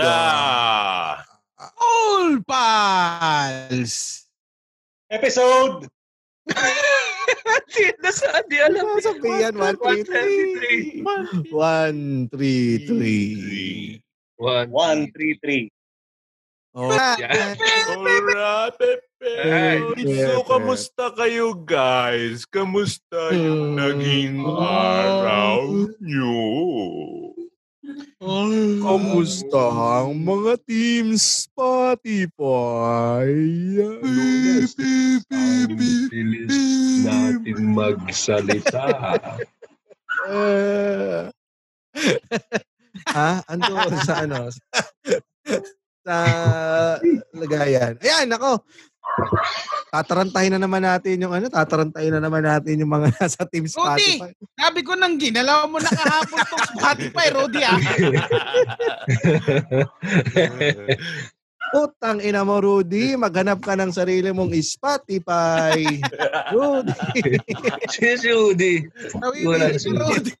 the Da! All Pals! Episode! Nasaan di alam. Ano sabihan? 1, 3, 3. 1, 3, 3. One. 1, 3, 3. Oh, Yan. Alright. So, kamusta kayo guys? Kamusta yung Hmm. naging araw nyo? Kamusta ang mga team Spotify? Lunes, Ang bilis natin magsalita. Eh. ha? Ando sa ano? Sa lagayan. Ayan, ako. Tatarantahin na naman natin yung ano, tatarantahin na naman natin yung mga nasa Team Spotify. Sabi ko nang ginalaw mo na kahapon tong Spotify, Rodi ah. Putang ina mo, Rudy. Maghanap ka ng sarili mong Spotify. Rudy. si si Rudy. Sabi Wala si Rodi.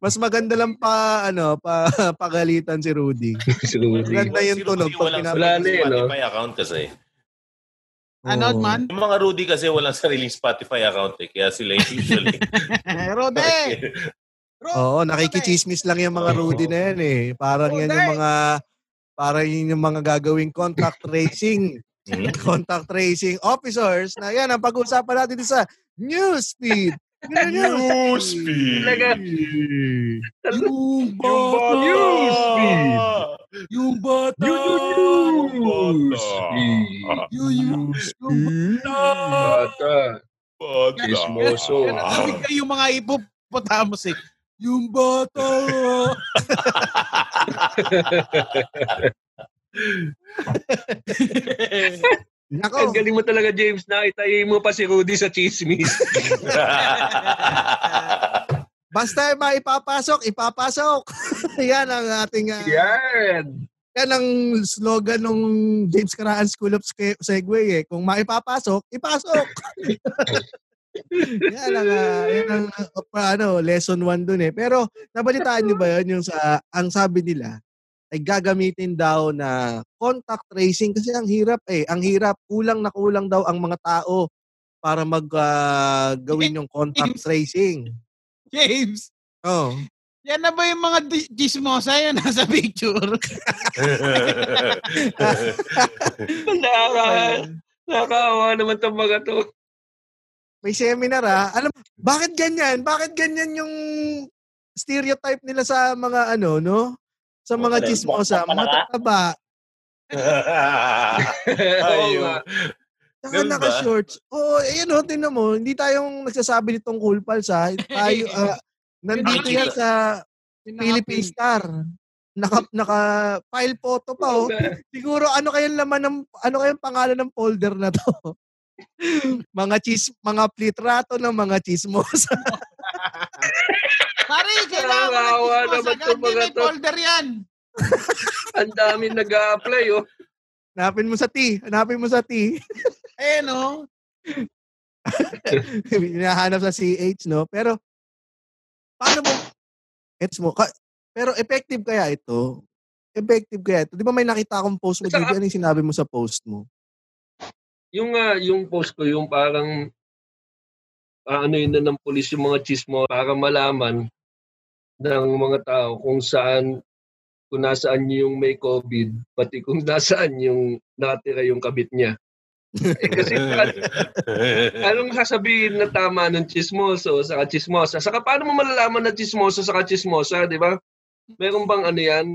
Mas maganda lang pa, ano, pa pagalitan si Rudy. si Rudy. Maganda yung tunog pag Walang pinap- Wala na no? Spotify account kasi. Ano Oo. man? Yung mga Rudy kasi walang sariling Spotify account eh. Kaya sila yung usually. Rodi! Rodi! Oo, nakikichismis lang yung mga Rudy na yan eh. Parang yan yung mga parang yun yung mga gagawing contact tracing. Hmm? contact tracing officers na yan ang pag-uusapan natin sa Newsfeed. Newsfeed. Talaga. Yung bata! Newsfeed. Yung bata! Newsfeed. Yung Bata. Bata. Chismoso. Pero sabi kayo yung mga hippopotamus eh. Yung bata! Nako, Ang galing mo talaga, James. Nakitayin mo pa si Rudy sa chismis. basta maipapasok, ipapasok. yan ang ating uh, Yan. Yan ang slogan ng James Caraan School of Segway eh. Kung maipapasok, ipasok. Yan ang, ah, yan ang ah, ano, lesson 1 dun eh. Pero nabalitaan niyo ba yun yung sa, ang sabi nila, ay gagamitin daw na contact tracing kasi ang hirap eh. Ang hirap, kulang na kulang daw ang mga tao para mag ah, gawin yung contact tracing. James, Oh. yan na ba yung mga chismosa yan nasa picture? Nakaka, nakakawa naman itong mga to. May seminar ah. Alam, bakit ganyan? Bakit ganyan yung stereotype nila sa mga ano, no? Sa mga chismosa, matataba, Ayun. saka naka-shorts. Oo, oh, ayun oh, tingnan mo, hindi tayong nagsasabi nitong cool pals ha. Tayo, ah, nandito yan sa Philippine Star. Naka, naka file photo pa oh. Siguro ano kayang laman ng ano kayang pangalan ng folder na to? mga chis mga plitrato ng mga chismosa. Pare, kailangan Nakakawa ng mga may to. folder yan. Ang dami nag-a-apply, oh. Hanapin mo sa T. Hanapin mo sa T. Eh no? Hinahanap sa CH, no? Pero, paano mo, it's mo, ka, pero effective kaya ito? Effective kaya ito? Di ba may nakita akong post mo, Saka-? Ano yung sinabi mo sa post mo? Yung, ah, yung post ko, yung parang ano yun na ng pulis yung mga chismo para malaman ng mga tao kung saan kung nasaan yung may COVID, pati kung nasaan yung nakatira yung kabit niya. Eh, kasi an- anong sasabihin na tama ng chismoso sa chismosa? Saka paano mo malalaman na chismoso sa chismosa, di ba? Meron bang ano yan?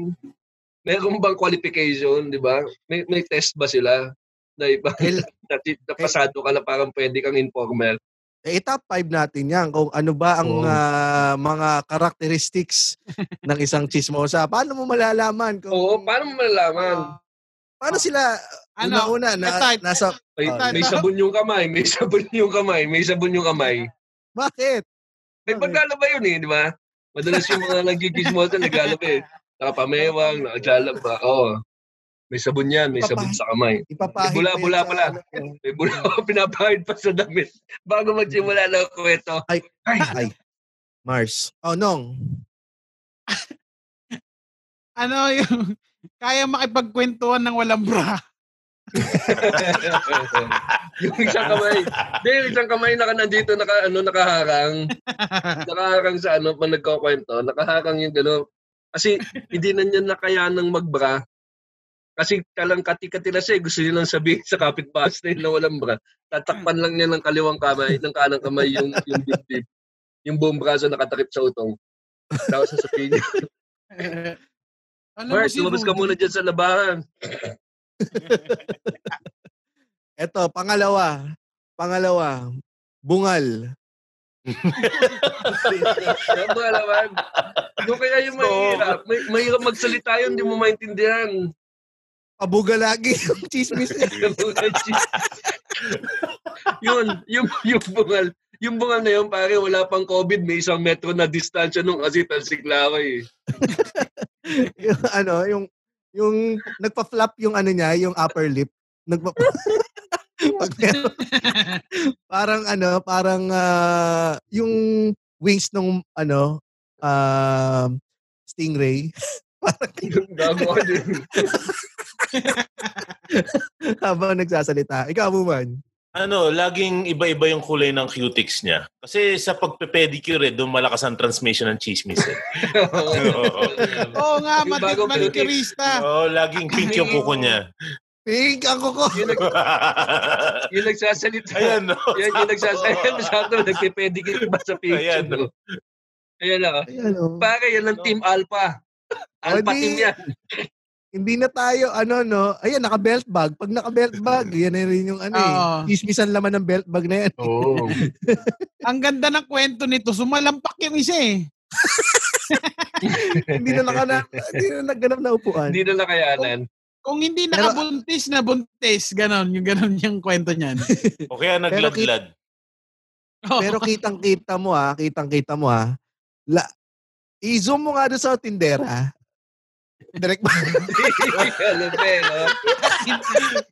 Meron bang qualification, di ba? May, may test ba sila? Na iba, Well, na, na pasado ka na parang pwede kang informer. eh, top 5 natin yan. Kung ano ba ang Oo. ah, mga characteristics ng isang chismosa. Paano mo malalaman? Kung, Oo, paano mo malalaman? paano sila, Ano? una-una, na, nasa, May, Oh, may sabon yung kamay, may sabon yung kamay, may sabon yung kamay. bakit? May paglalaba yun eh, di ba? Madalas yung mga nagkikismosa, naglalaba eh. Nakapamewang, naglalaba. Oo. May sabon yan, may sabon sa kamay. Ipapahid Bula, mo yan bula sa, pala. ano, May bula pinapahid pa sa damit. Bago magsimula ng kwento. Ay. Ay, Ay, Mars. Oh, Nong. ano yung kaya makipagkwentuhan ng walang bra. yung isang kamay. Hindi, yung isang kamay naka nandito, naka, ano, nakaharang. nakaharang sa ano, pag nagkakwento. Nakaharang yung gano'n. Kasi hindi na niya nakayanang magbra. Kasi talang kati-kati na siya, eh. gusto niya lang sabihin sa kapitbahay na walang bra. Tatakpan lang niya ng kaliwang kamay, ng kanang kamay yung, yung dibdib. Yung buong braso nakatakip sa utong. Tapos sasabihin niya, si lumabas ka muna dyan sa labahan. Eto, pangalawa. Pangalawa. Bungal. Mga laman. Yung kaya yung mahirap. May, mahirap magsalita yun, hindi mo maintindihan. Pabuga lagi yung chismis. yun, yung, yung bungal. Yung bungal na yun, pare, wala pang COVID, may isang metro na distansya nung kasi talsiklaway. Eh. yung ano, yung yung nagpa-flap yung ano niya, yung upper lip. Nagpa Pag meron- parang ano, parang ah, yung wings nung ano, ah, stingray Yung gago ko din. habang nagsasalita. Ikaw mo man. ano, laging iba-iba yung kulay ng cutics niya. Kasi sa pagpe-pedicure, eh, doon malakas ang transmission ng chismis. Eh. Oo. Oo nga, matik manicurista. Oo, laging pink yung kuko niya. Pink ako ko. yung, nag, yung nagsasalita. Ayan, no? Yan yung nagsasalita. Masyado nagpipedicure ba sa picture. Ayan, no? Ayan na. Ayan, oh. Pare, yan ang Team Alpha. Di- team yan. Hindi na tayo, ano, no? Ayan, naka-belt bag. Pag naka-belt bag, yan na rin yung ano eh. Oo. Chismisan laman ng belt bag na yan. Oo. Ang ganda ng kwento nito, sumalampak yung isa eh. hindi na naka na, hindi na nagganap na upuan. Hindi na nakayanan. Kung hindi Pero- nakabuntis na buntis, ganon, yung ganon yung kwento niyan. O kaya nagladlad. Pero kitang-kita mo ha, kitang-kita mo ha. La, i-zoom mo nga doon sa tindera. Direct ba?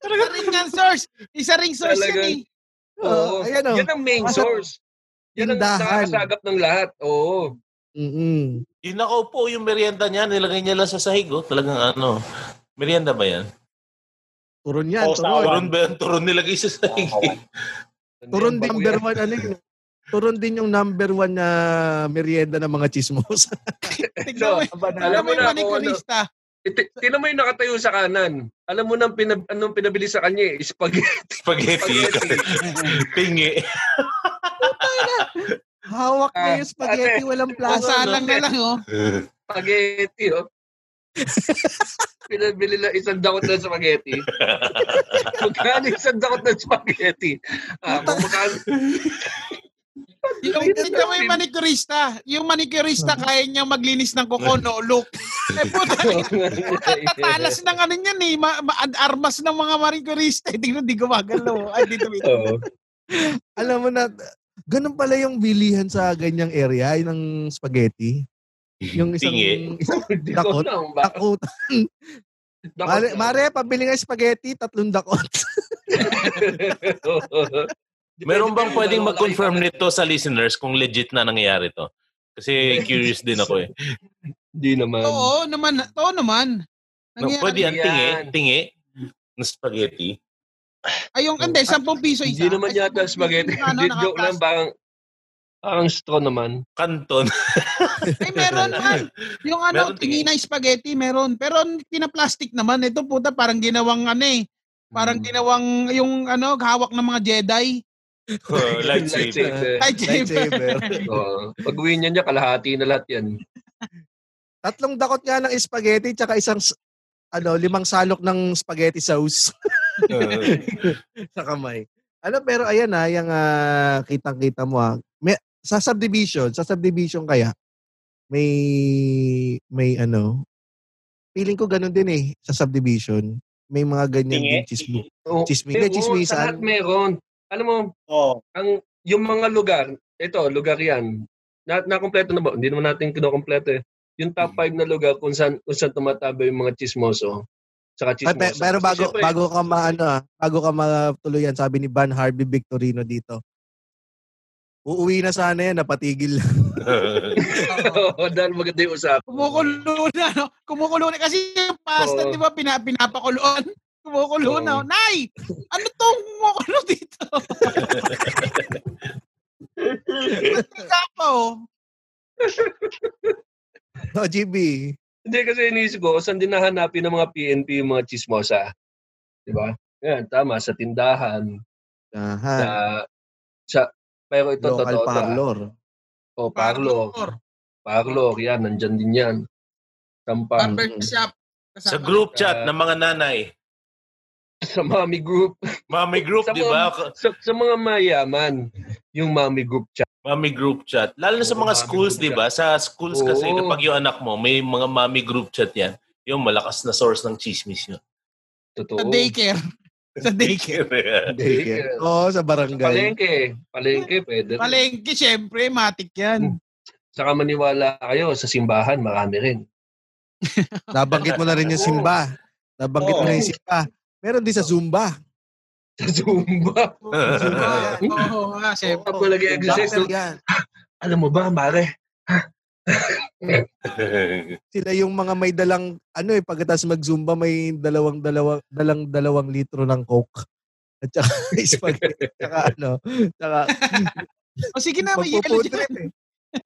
Isa ring yan source. Isa ring source Talaga. yan eh. Oo, ayan o. Yan ang main Nasa source. Yan ang nakakasagap ng lahat. Oo. Mm-mm. Yung nakaupo, yung merienda niya, nilagay niya lang sa sahig. Oh. Talagang ano, merienda ba yan? Turon yan, Oo, turon. Turon ba yan? Turon nilagay sa sahig. Turon din number one, ano yun. Turon din yung number one na merienda ng mga chismos. Mo, alam mo na kung ano. Tinan mo yung nakatayo sa kanan. Alam mo nang pinab- anong pinabili sa kanya eh? Spaghetti. Spaghetti. Pingi. Hawak na yung spaghetti, walang plaza. Pasalang na lang oh. Spaghetti, oh. Pinabili lang isang dakot ng spaghetti. Magkano isang dakot ng spaghetti? Ah, magkano? Yung, mo yung manicurista. Yung manicurista, kaya niyang maglinis ng kuko, no look. Eh, puta, tatalas ng ano niyan eh. Ma, ma, armas ng mga manicurista. Eh, tignan, di gumagalaw. Ay, dito, dito. Oo. Alam mo na, ganun pala yung bilihan sa ganyang area, yung ng spaghetti. Yung isang, Tingi. isang Hindi ko dakot. dakot. Mare, mare, pabili nga spaghetti, tatlong dakot. Meron bang pwedeng mag-confirm nito sa listeners kung legit na nangyayari to? Kasi curious din ako eh. Hindi naman. Oo naman. Oo naman. No, Nangyari. pwede yan, Yan. tingi, tingi na spaghetti. Ay, yung, hindi, 10 piso isa. Hindi naman Ay, yata 10 spaghetti. ano, Hindi, joke lang. Parang, parang straw naman. Kanton. Ay, meron man. Yung ano, Meron tingin. tinginay spaghetti, meron. Pero pinaplastic naman. Ito puta, parang ginawang ano eh. Parang Hmm. ginawang yung ano, hawak ng mga Jedi. Oh, lightsaber. Lightsaber. Lightsaber. Oo. Pag uwi niya niya, kalahati na lahat yan. Tatlong dakot nga ng spaghetti, tsaka isang, ano, limang salok ng spaghetti sauce sa kamay. Ano, pero ayan na, yung ah, kitang-kita mo ha. May, sa subdivision, sa subdivision kaya, may, may ano, feeling ko ganun din eh, sa subdivision. May mga ganyan Tingi? din chismis. Oo. Chismis. Meron, Hindi, chismisan. sa lahat meron. Alam mo, Oo. ang yung mga lugar, ito, lugar yan. Na, na-kompleto na ba? Hindi naman natin kinokompleto eh. Yung top 5 na lugar kung saan, kung saan tumataba yung mga chismoso. Saka chismosa. pero Kasi bago syempre, bago ka maano ah, bago ka matuluyan, sabi ni Van Harvey Victorino dito. Uuwi na sana yan, napatigil lang. Oo, dahil maganda yung usapan. Kumukulo na, no? Kumukulo na. Kasi yung pasta, Oo. di ba, pina, pinapakuloan. Kumukulo Oo. na. Nay! Ano tong kumukulo dito? Teka pa, oh. No, GB. Hindi kasi inisip ko, saan din nahanapin ng mga PNP yung mga chismosa? Di ba? Yan, tama, sa tindahan, Aha. sa, sa, pero ito, Local totoo to, ah. parlor. O, parlor. Parlor, yan, nandyan din yan. Sampang. Barbershop. Sa group chat ng mga nanay. Sa mommy group. Mami group, Sa di ba? Sa, sa mga mayaman, yung mommy group chat. Mami group chat. Lalo na sa mga schools, di ba? Sa schools kasi, Oo. kapag yung anak mo, may mga mami group chat yan. Yung malakas na source ng chismis yun. Totoo. Sa daycare. Sa daycare. Daycare. Oo, sa barangay. Palengke. Palengke, pwede. rin. Palengke, syempre, matik yan. Saka maniwala kayo, sa simbahan, marami rin. Nabanggit mo na rin yung Simba. Nabanggit mo Oo. na yung Simba. Meron din sa Zumba. Sa Zumba. Oo, nga, syempre. Ako lagi exercise. Yan. Alam mo ba, pare? Sila yung mga may dalang, ano eh, pagkatapos mag-Zumba, may dalawang, dalawang, dalang dalawang litro ng Coke. At saka spaghetti. At saka ano, saka O sige na, may yelo magpo-food dyan. trip eh.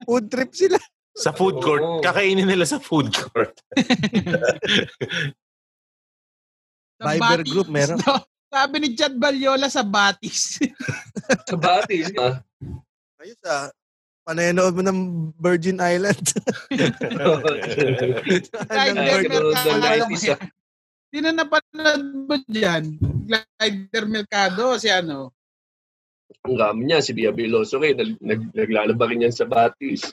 Food trip sila. sa food court. Oo. Kakainin nila sa food court. Sa Viber Batis. group meron. Sabi ni Chad Balyola sa Batis. Sa Batis. ah. Ayos ah. Panayanood mo ng Virgin Island. Ah. Sino napanood mo dyan? Glider Mercado, si ano? Ang gam niya, si Bia Veloso rin. Nag, nag, naglalaba rin yan sa Batis.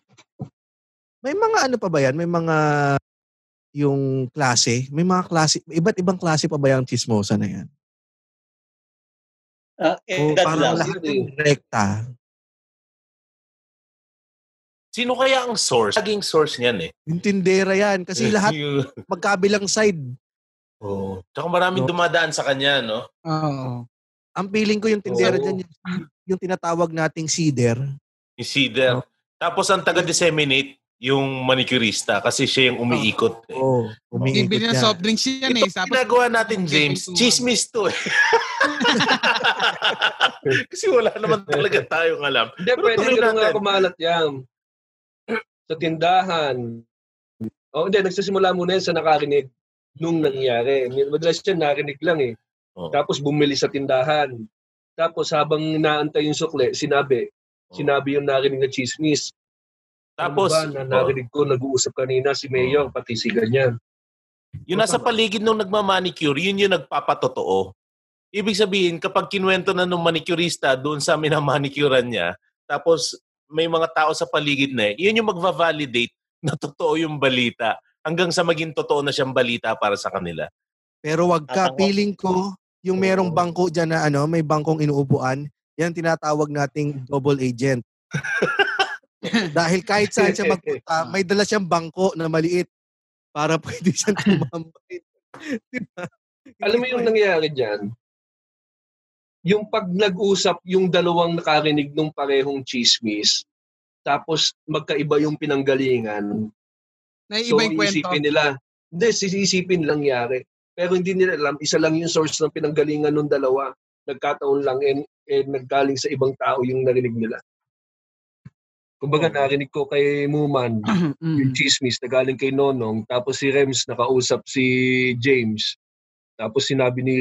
May mga ano pa ba yan? May mga yung klase? May mga klase, iba't ibang klase pa ba yung chismosa na yan? Ah, O edad parang lang. lahat yung rekta. Sino kaya ang source? Laging source niyan eh. Yung tindera yan. Kasi lahat Yung- magkabilang side. Oo. Tsaka maraming No. dumadaan sa kanya, no? Oo. Ang feeling ko yung tindera Oo. dyan, yung, yung tinatawag nating cedar. Yung cedar. Tapos ang taga-disseminate, yung manicurista kasi siya yung umiikot. Eh. Oo. Oh, umiikot Bibili ng soft drinks yan eh. Ito ginagawa natin, James. Chismis to eh. kasi wala naman talaga tayong alam. Hindi, Pero pwede ka natin. nga kumalat yan. Sa tindahan. O hindi, nagsisimula muna yan sa nakarinig nung nangyari. Madalas yan, narinig lang eh. Oo. Tapos bumili sa tindahan. Tapos habang naantay yung sukle, sinabi, sinabi yung narinig na chismis. Tapos, ano ba, na narinig ko, nag-uusap kanina si Mayor, pati si ganyan. yung nasa paligid nung nagmamanicure, yun yung nagpapatotoo. Ibig sabihin, kapag kinuwento na nung manicurista doon sa minamanicurean niya, tapos may mga tao sa paligid na eh, yun yung magva-validate na totoo yung balita hanggang sa maging totoo na siyang balita para sa kanila. Pero wag ka, Tatangwa. feeling ko, yung merong bangko dyan na ano, may bangkong inuupuan, yan tinatawag nating double agent. Dahil kahit saan siya magpunta, may dala siyang bangko na maliit para pwede siyang tumambay. diba? Alam mo yung nangyari dyan? Yung pag nag-usap yung dalawang nakarinig nung parehong chismis, tapos magkaiba yung pinanggalingan, naiiba so yung kwento. isipin nila, hindi, sisipin lang yari. Pero hindi nila alam, isa lang yung source ng pinanggalingan ng dalawa. Nagkataon lang and, and naggaling sa ibang tao yung narinig nila. Kumbaga narinig ko kay Muman, Mm. yung chismis na galing kay Nonong, tapos si Rems nakausap si James. Tapos sinabi ni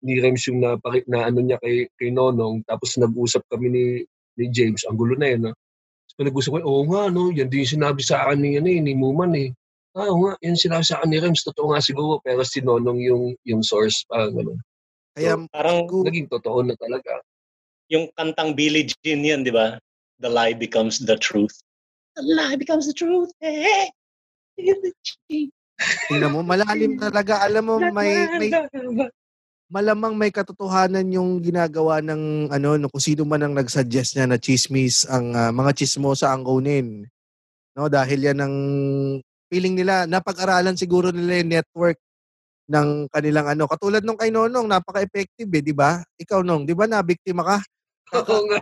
ni Rems yung na, na ano niya kay kay Nonong, tapos nag-usap kami ni ni James. Ang gulo na yun, no? Tapos nag-usap ko, oo nga, no, yan din yung sinabi sa akin ni, ano, eh, ni Muman eh. Ah, oo nga, yan sinabi sa akin ni Rems, totoo nga siguro, pero si Nonong yung yung source, parang gano'n. Kaya Parang kung, Naging totoo na talaga. yung kantang Billie Jean yan, di ba? The lie becomes the truth. The lie becomes the truth. Hey, hey. tingnan mo, malalim talaga. Alam mo, may, may malamang may katotohanan yung ginagawa ng ano no kung sino man ang nagsuggest niya na chismis ang ah, mga chismosa ang kunin. No, dahil yan ang feeling nila napag-aralan siguro nila yung network ng kanilang ano katulad nung kay Nonong napaka-effective eh, di ba? Ikaw nong, di ba na biktima ka? Oo nga.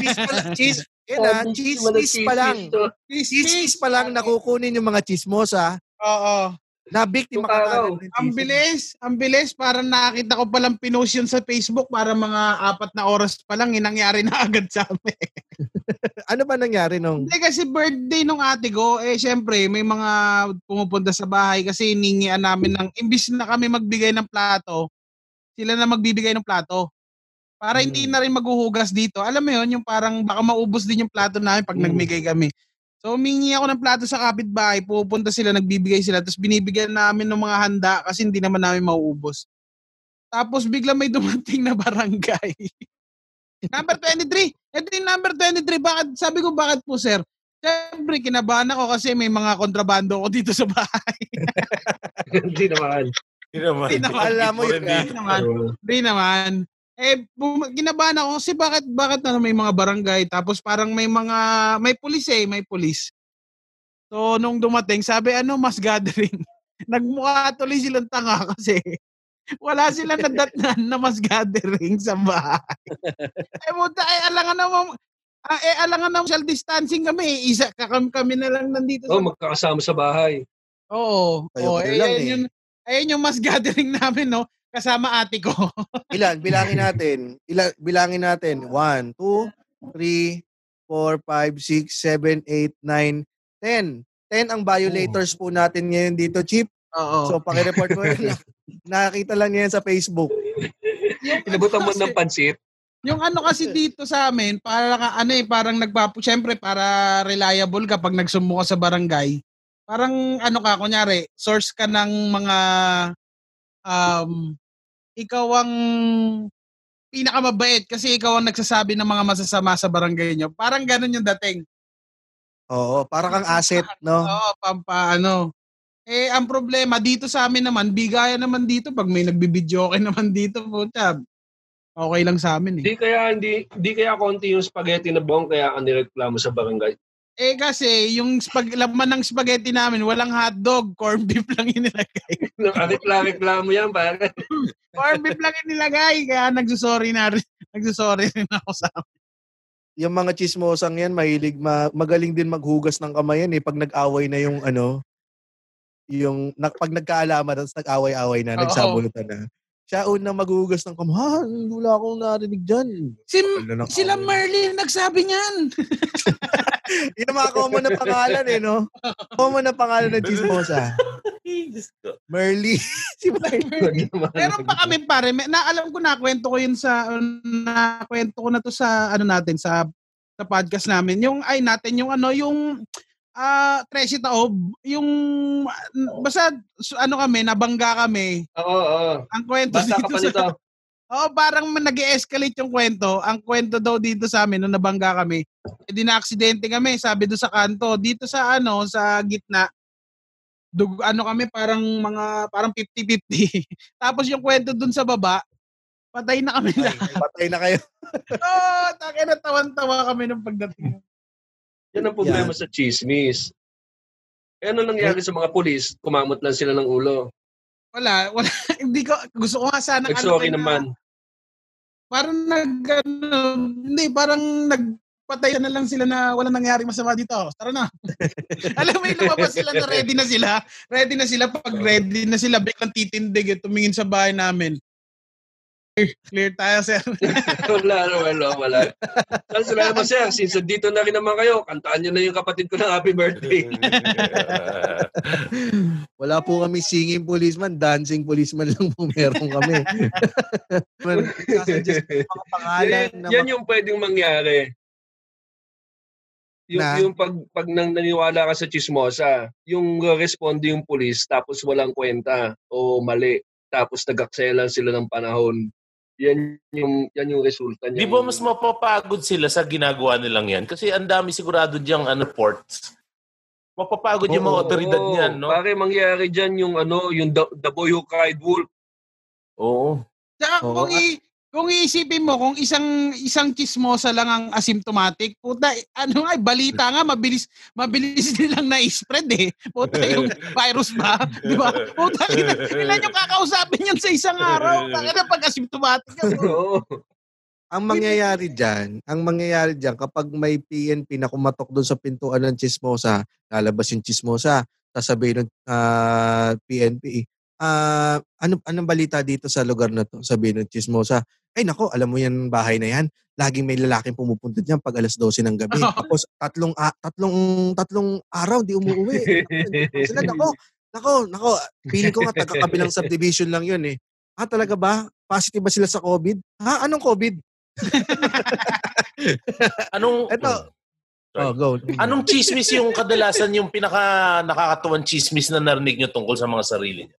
cheese pa lang, cheese, yun ah, cheese, wala cheese pa lang. Cheese pa lang nakukunin yung mga chismosa Oo. na biktima Yung araw, ka agad ng Ang chismis. bilis, ang bilis. Parang nakita ko palang pinost yun sa Facebook para mga apat na oras pa lang, inangyari na agad sa amin. Ano ba nangyari nung Hindi kasi birthday nung ate ko, eh syempre may mga pumupunta sa bahay kasi hiningian namin ng, imbis na kami magbigay ng plato, sila na magbibigay ng plato. Para hindi Hmm. na rin maghuhugas dito. Alam mo yun, yung parang baka maubos din yung plato namin pag Hmm. nagbigay kami. So humingi ako ng plato sa kapitbahay, pupunta sila, nagbibigay sila, tapos binibigyan namin ng mga handa kasi hindi naman namin mauubos. Tapos bigla may dumating na barangay. number 23. Ito yung number 23. Bakit? Sabi ko, bakit po, sir? Siyempre, kinabahan ako kasi may mga kontrabando ko dito sa bahay. Hindi naman. Hindi naman. Hindi naman. Alam mo yun. Hindi naman. Hindi naman. Eh, bum- kinabahan ako kasi bakit, bakit na may mga barangay tapos parang may mga, may pulis eh, may pulis. So, nung dumating, sabi, ano, mas gathering. Nagmukha tuloy silang tanga kasi wala silang nadatnan na mas gathering sa bahay. eh, puta, eh, alangan naman, ah, eh, alangan naman social distancing kami. eh. Isa, kami, kami na lang nandito Oh, sa magkakasama sa bahay. Oo. Kayo kayo eh, lang ayun eh. yung, ayun yung mas gathering namin, no? Kasama ate ko. Ilan? Bilangin natin. Ilan, bilangin natin. 1, 2, 3, 4, 5, 6, 7, 8, 9, 10. 10 ang violators po natin ngayon dito, Chip. Oo. So, pakireport mo yun. Nakakita lang yan sa Facebook. yung, Inabutan mo ano ng kasi- pansit. yung ano kasi dito sa amin, para ka, ano eh, parang nagpapo, syempre para reliable kapag nagsumo ka sa barangay. Parang ano ka, kunyari, source ka ng mga, um, ikaw ang pinakamabait kasi ikaw ang nagsasabi ng mga masasama sa barangay nyo. Parang ganun yung dating. Oo, para kang asset, no? Oo, pampa, ano. Eh, ang problema, dito sa amin naman, bigaya naman dito. Pag may nagbibidyo okay naman dito, puta, okay lang sa amin eh. Di kaya hindi di kaya konti yung spaghetti na buong kaya ka nireklamo sa barangay. Eh kasi, yung spag- laman ng spaghetti namin, walang hotdog, corned beef lang inilagay. Nakareklamo yan, pare. corned beef lang inilagay, kaya nagsusorry na rin, nagsusorry rin ako sa Yung mga chismosang yan, mahilig, ma- magaling din maghugas ng kamay yan eh. Pag nag-away na yung ano, yung na, pag nagkaalaman, tapos nag-away-away na, Oo. nagsabunutan na. Siya unang maghugas ng kamay. Ha, wala akong narinig dyan. Si, sila. Merlin nagsabi niyan. Yun ang mga common na pangalan eh, no? Common na pangalan ng chismosa. Merly. si Merly. Meron pa kami pare, may, naalam ko na kwento ko yun sa na kwento ko na to sa ano natin sa sa podcast namin. Yung ay natin yung ano yung ah Tresi Taob, yung basta ano kami, nabangga kami. Oo, oo. Ang kwento Basta dito sa. Oo, parang nag-escalate yung kwento. Ang kwento daw dito sa amin nung nabangga kami, eh, di na aksidente kami, sabi doon sa kanto. Dito sa ano, sa gitna, dug, ano kami, parang mga, parang 50-50. Tapos yung kwento doon sa baba, patay na kami lahat. Patay na kayo. Oo, oh, takin na tawan-tawa kami nung pagdating. Yan ang problema sa chismis. Eh, ano nangyari sa mga pulis? Kumamot lang sila ng ulo. Wala, wala. Hindi ko, gusto ko nga sana. Nag-sorry ano, naman. Parang nag, ano, hindi, parang nagpatay na lang sila na wala nangyari masama dito. Tara na. Alam mo lumabas sila na ready na sila. Ready na sila. Pag ready na sila, biglang titindig at tumingin sa bahay namin. Clear, clear tayo, sir. wala, wala, wala. Saan sila naman, sir? Since dito na rin naman kayo, kantaan nyo na yung kapatid ko ng happy birthday. Wala po kami singing policeman, dancing policeman lang po meron kami. Pangalan yan, na yan yung pwedeng mangyari. Yung, Na? yung pag, pag nang naniwala ka sa chismosa, yung responde yung pulis tapos walang kwenta o mali, tapos nagakselan sila ng panahon. Yan yung yan yung resulta niya. Di ba mas mapapagod sila sa ginagawa nilang yan? Kasi ang dami sigurado diyang ano, ports. Mapapagod yung mga otoridad oo. niyan, no? Pare, mangyari dyan yung ano, yung the, the boy who cried wolf. Oo. Tsaka Oo, kung, i, kung iisipin mo, kung isang isang chismosa lang ang asymptomatic, puta, ano nga, balita nga, mabilis, mabilis nilang na-spread eh. Puta, yung virus ba? Di ba? Puta, ilan, ilan yung kakausapin yan sa isang araw? Taka na pag asymptomatic. Oo. ang mangyayari diyan, ang mangyayari diyan kapag may PNP na kumatok doon sa pintuan ng chismosa, lalabas yung chismosa, sasabihin ng ah, PNP, ah, ano anong balita dito sa lugar na to? Sabihin ng chismosa, ay nako, alam mo yan bahay na yan. Laging may lalaking pumupunta diyan pag alas 12 ng gabi. Tapos tatlong a- tatlong tatlong araw di umuwi. Sila nako, nako, nako, feeling ko nga taga-kabilang subdivision lang yun eh. Ah, talaga ba? Positive ba sila sa COVID? Ha? Anong COVID? Anong Eto. Sorry. Oh, go. Anong chismis yung kadalasan yung pinaka nakakatuwang chismis na narinig nyo tungkol sa mga sarili nyo?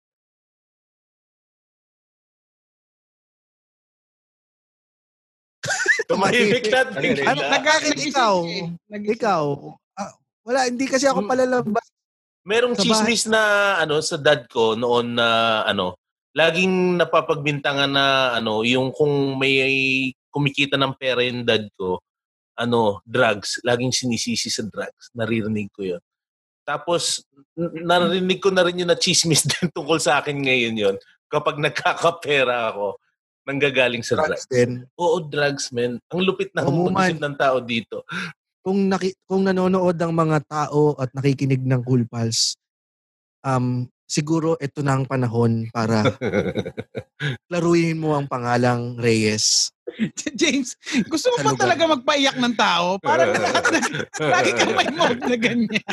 Tumahimik na. Ano. Ano, nagkakit ikaw? Nag-isip. Ikaw? Ah, wala, hindi kasi ako Hmm. palalabas. Merong chismis na ano sa dad ko noon na ano, laging napapagbintangan na ano, yung kung may kumikita ng pera yung dad ko, ano, drugs, laging sinisisi sa drugs. Naririnig ko 'yon. Tapos narinig ko na rin yung na chismis din tungkol sa akin ngayon 'yon. Kapag nagkakapera ako, nanggagaling sa drugs. Drugs din. Oo, drugs, man. Ang lupit na Umuman. mag-isip ng tao dito. Kung, naki, kung nanonood ang mga tao at nakikinig ng Cool Pals, um, siguro ito na ang panahon para laruin mo ang pangalang Reyes. James, gusto mo ba talaga magpaiyak ng tao? Parang lahat na, lagi ka may mode na ganyan.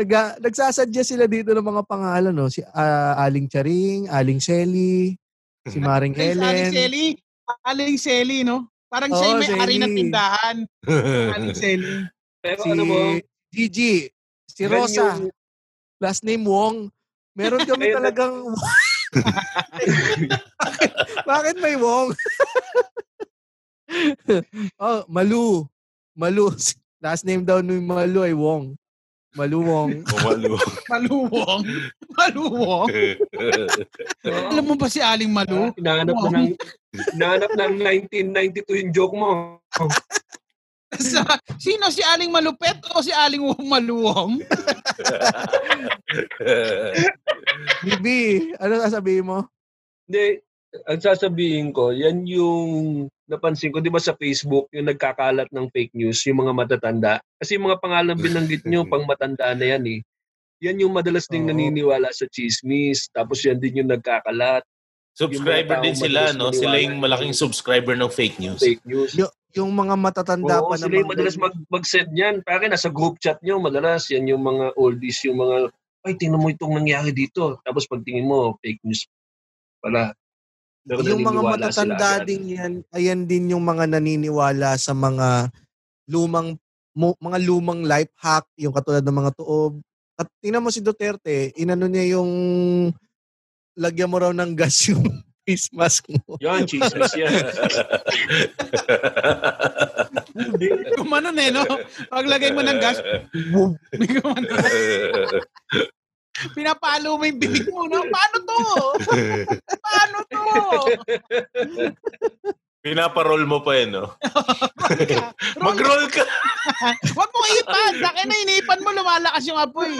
Naga, nagsasadya sila dito ng mga pangalan, no? Si ah, Aling Charing, Aling Selly, si Maring Aling Helen. Selly, Aling Selly, no? Parang siya Oo, yung may-ari ng tindahan. Aling Selly. Pero si ano mo, Gigi, si Rosa, yung- last name Wong. Meron kami talagang... bakit, bakit may Wong? oh, Malu. Malu. Last name daw ni Malu ay Wong. Malu Wong. Umalo. Maluwong. Maluwong. Alam mo ba si Aling Malu? Ah, hinahanap na ng hinahanap ng 1992 yung joke mo. Sa, sino si Aling Malupet o si Aling Maluwong? Bibi, ano sasabihin mo? Hindi, ang sasabihin ko, yan yung napansin ko, di ba sa Facebook, yung nagkakalat ng fake news, yung mga matatanda. Kasi yung mga pangalan binanggit nyo, pang matanda na yan eh. Yan yung madalas ding Oo. naniniwala sa chismis. Tapos yan din yung nagkakalat, Subscriber Yung din sila, no? Sila yung- malaking subscriber ng fake news. fake news. Y- yung mga matatanda Oo, pa sila yung madalas mag, mag-send yan. Pare, nasa group chat nyo, madalas yan yung mga oldies, yung mga, ay, tingnan mo itong nangyari dito. Tapos pagtingin mo, fake news pala. Pero yung mga matatanda din yan, ayan din yung mga naniniwala sa mga lumang mo, mga lumang life hack, yung katulad ng mga tuob. At tingnan mo si Duterte, inano niya yung lagyan mo raw ng gas yung face mask mo. Yan, chismis yan. Gumanon eh, no? Paglagay mo ng gas, gumanon. Pinapalo mo yung bibig mo, no? Paano to? Paano to? Pinaparol mo pa yun, no? Mag-roll ka! Huwag mo ipan. Laki na inipan mo, lumalakas yung apoy.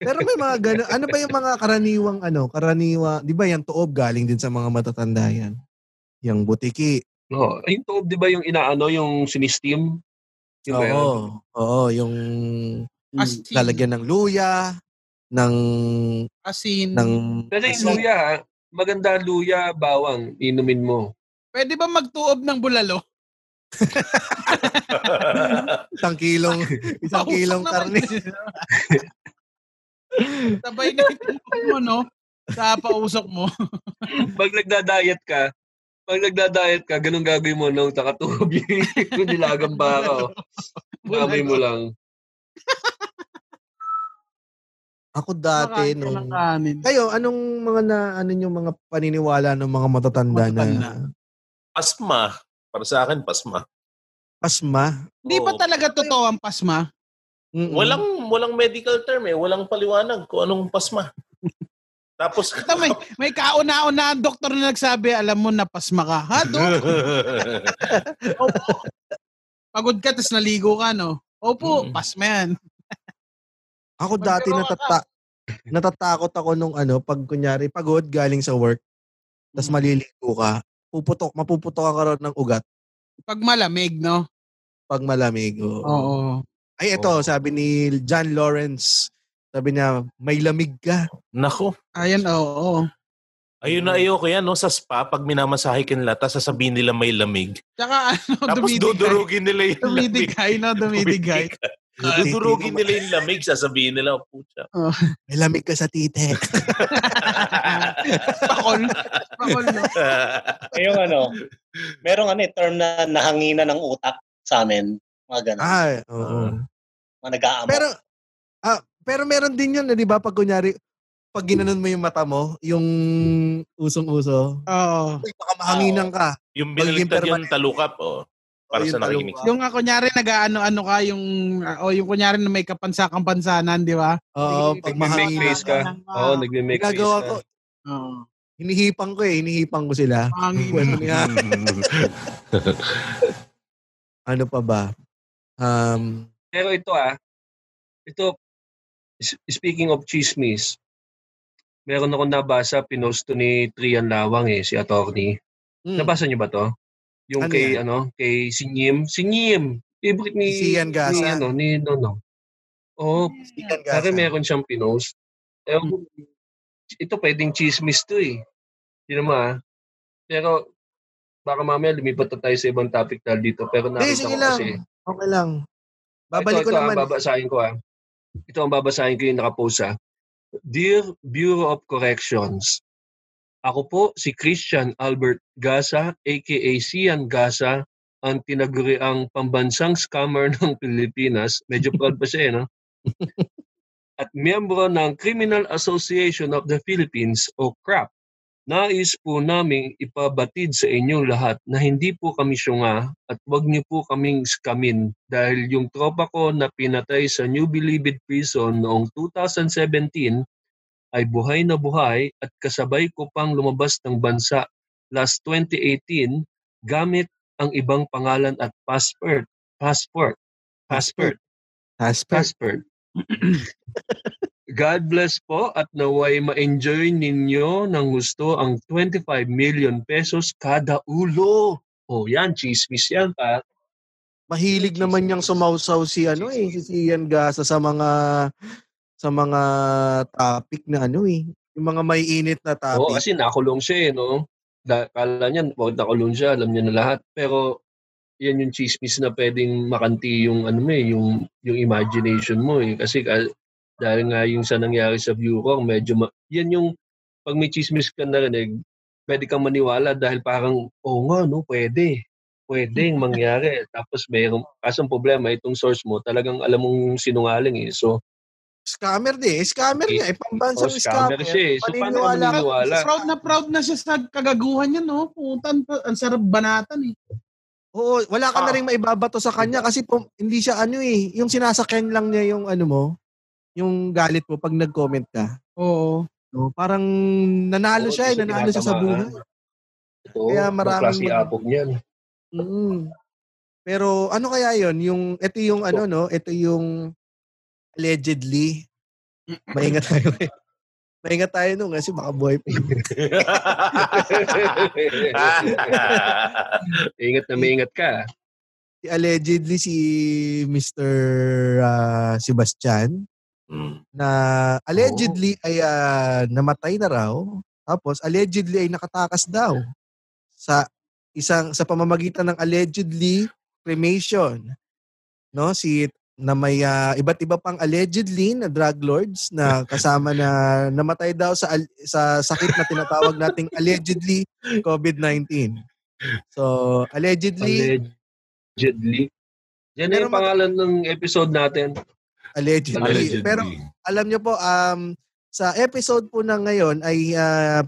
Pero may mga gano, ano ba yung mga karaniwang ano, karaniwa, 'di ba yung tuob galing din sa mga matatanda yan. Yung butiki. No, yung toob, di ba yung inaano, yung sinistim? Yun ba yun? Oo. Oo, yung Asin. lalagyan ng luya, ng Asin. ng Kasi yung asin. luya, maganda luya, bawang, inumin mo. Pwede ba magtuob ng bulalo? isang kilong isang kilong karne. Sabay na mo, no? Sa pausok mo. Pag nagda-diet ka, pag nagda-diet ka, ganun gagawin mo nung takatubi. Yung nilagang baka, oh. Gamay mo lang. Ako dati Makain ka ng nung kanin. Kayo, anong mga na ano yung mga paniniwala ng mga matatanda, Matatanda. na pasma. Para sa akin, pasma. pasma? Hindi ba talaga totoo ang pasma? Mm-mm. Walang walang medical term eh. Walang paliwanag kung anong pasma. Tapos, Ito, may, may kauna-una ang doktor na nagsabi, alam mo na pasma ka. Ha, dok? Opo. Pagod ka, tapos naligo ka, no? Opo, Mm. pasma yan. Ako dati natata natatakot ako nung ano, pag kunyari pagod galing sa work, tas Mm. maliligo ka, puputok, mapuputok ka ron ng ugat Pag malamig, no? pag malamig. oo. Oo. Ay, ito, sabi ni John Lawrence, sabi niya, may lamig ka. Nako. Ayan, oo. Ayun na ayoko yan, no? Sa spa, pag minamasahe ka nila, tapos sasabihin nila may lamig. Tsaka ano, Tapos dumidigay. dudurugin nila yung lamig. Dumidigay, no? Dumidigay. Dudurugin nila yung lamig, sasabihin nila, oh, pucha. May lamig ka sa tite. Pakol. Pakol, no? Yung ano, merong ano, eh, term na nahangina ng utak sa amin. Mga ganun. Ay, oo. Mga nag-aamok. Pero, ah, pero meron din yun, eh, di ba? Pag kunyari, pag ginanon mo yung mata mo, yung usong-uso, Oo. uy, baka mahanginan ka. yung binaliktad yung permanent. talukap, oh. Para O, sa yung nakikinig. Yung nga, kunyari, nag-ano-ano ka, yung, o yung kunyari na may kapansakan-pansanan, di ba? Oo, pag Nagme-make mahanginan face ka. Ah. Oo, nagme-make face Ginagawa ka. ko, Oo. hinihipang ko eh, hinihipang ko sila. Nga. ano pa ba? Um, Pero ito ah, ito, speaking of chismis, meron akong nabasa, pinost to ni Trian Lawang eh, si attorney. mm, Nabasa niyo ba to? Yung Ano kay, yan? ano, kay Sinyim. Sinyim! Favorite ni, Si Sian Gasa. ni, ano, ni Nono. Oo, Sigan Pare Gasa. meron siyang pinost. Ewan ko, ito pwedeng chismis to eh. Hindi naman ah. Pero baka mamaya lumipat na tayo sa ibang topic dahil dito. Pero nakita ko lang. kasi. Okay lang. Babalik ito, ko ito, naman. Ah, babasahin ko ah. Ito ang babasahin ko yung nakapost ah. Dear Bureau of Corrections, ako po si Christian Albert Gasa, aka Sian Gasa, ang tinaguriang pambansang scammer ng Pilipinas. Medyo proud pa siya eh, no? At miyembro ng Criminal Association of the Philippines o CRAP. Nais po naming ipabatid sa inyong lahat na hindi po kami syunga at wag niyo po kaming skamin dahil yung tropa ko na pinatay sa New Bilibid Prison noong 2017 ay buhay na buhay at kasabay ko pang lumabas ng bansa last 2018 gamit ang ibang pangalan at passport. Passport. Passport. Hasper. Passport. God bless po at naway ma-enjoy ninyo ng gusto ang 25 million pesos kada ulo. Oh, yan, chismis yan, pa. Mahilig naman niyang sumausaw si ano eh, si Sian Gasa sa mga sa mga topic na ano eh. Yung mga may init na Oo, topic. kasi nakulong siya eh, no? Da, kala niya, wag nakulong siya, alam niya na lahat. Pero, yan yung chismis na pwedeng makanti yung ano eh, yung, yung imagination mo eh. Kasi ka- dahil nga yung sa nangyari sa Bureau, medyo, ma- yan yung, pag may chismis ka narinig, pwede kang maniwala dahil parang, oo nga, no, pwede. Pwedeng mangyari. Tapos mayroong, kaso ang problema, itong source mo, talagang alam mong sinungaling eh. So, Scammer din. Eh, Scammer niya. Eh, pambansang oh, scammer siya eh. So, paano ka- maniniwala? Proud na proud na siya sa kagaguhan niya, no? Putan, ang sarap banatan eh. Oo, wala ka na Ah. rin maibabato sa kanya kasi po, hindi siya ano eh, yung sinasakyan lang niya yung ano mo, yung galit mo pag nag-comment ka. Oo. No, parang nanalo Oo, siya, eh, nanalo siya sa buhay. Ito, Kaya maraming klase apog niyan. Mm. Pero ano kaya yon Yung ito yung ano no, ito yung allegedly. Maingat tayo. eh. Maingat tayo nung kasi baka buhay pa. ingat na may ingat ka. Allegedly si Mr. ah, Sebastian Mm. na allegedly ay ah, namatay na raw. Tapos allegedly ay nakatakas daw sa isang sa pamamagitan ng allegedly cremation. No, si na may ah, iba't iba pang allegedly na drug lords na kasama na namatay daw sa al- sa sakit na tinatawag nating allegedly COVID-19. So, allegedly, Allegedly. Yan yung pangalan ng episode natin. allegedly. Allegedly. Pero alam niyo po, um, sa episode po na ngayon ay ah,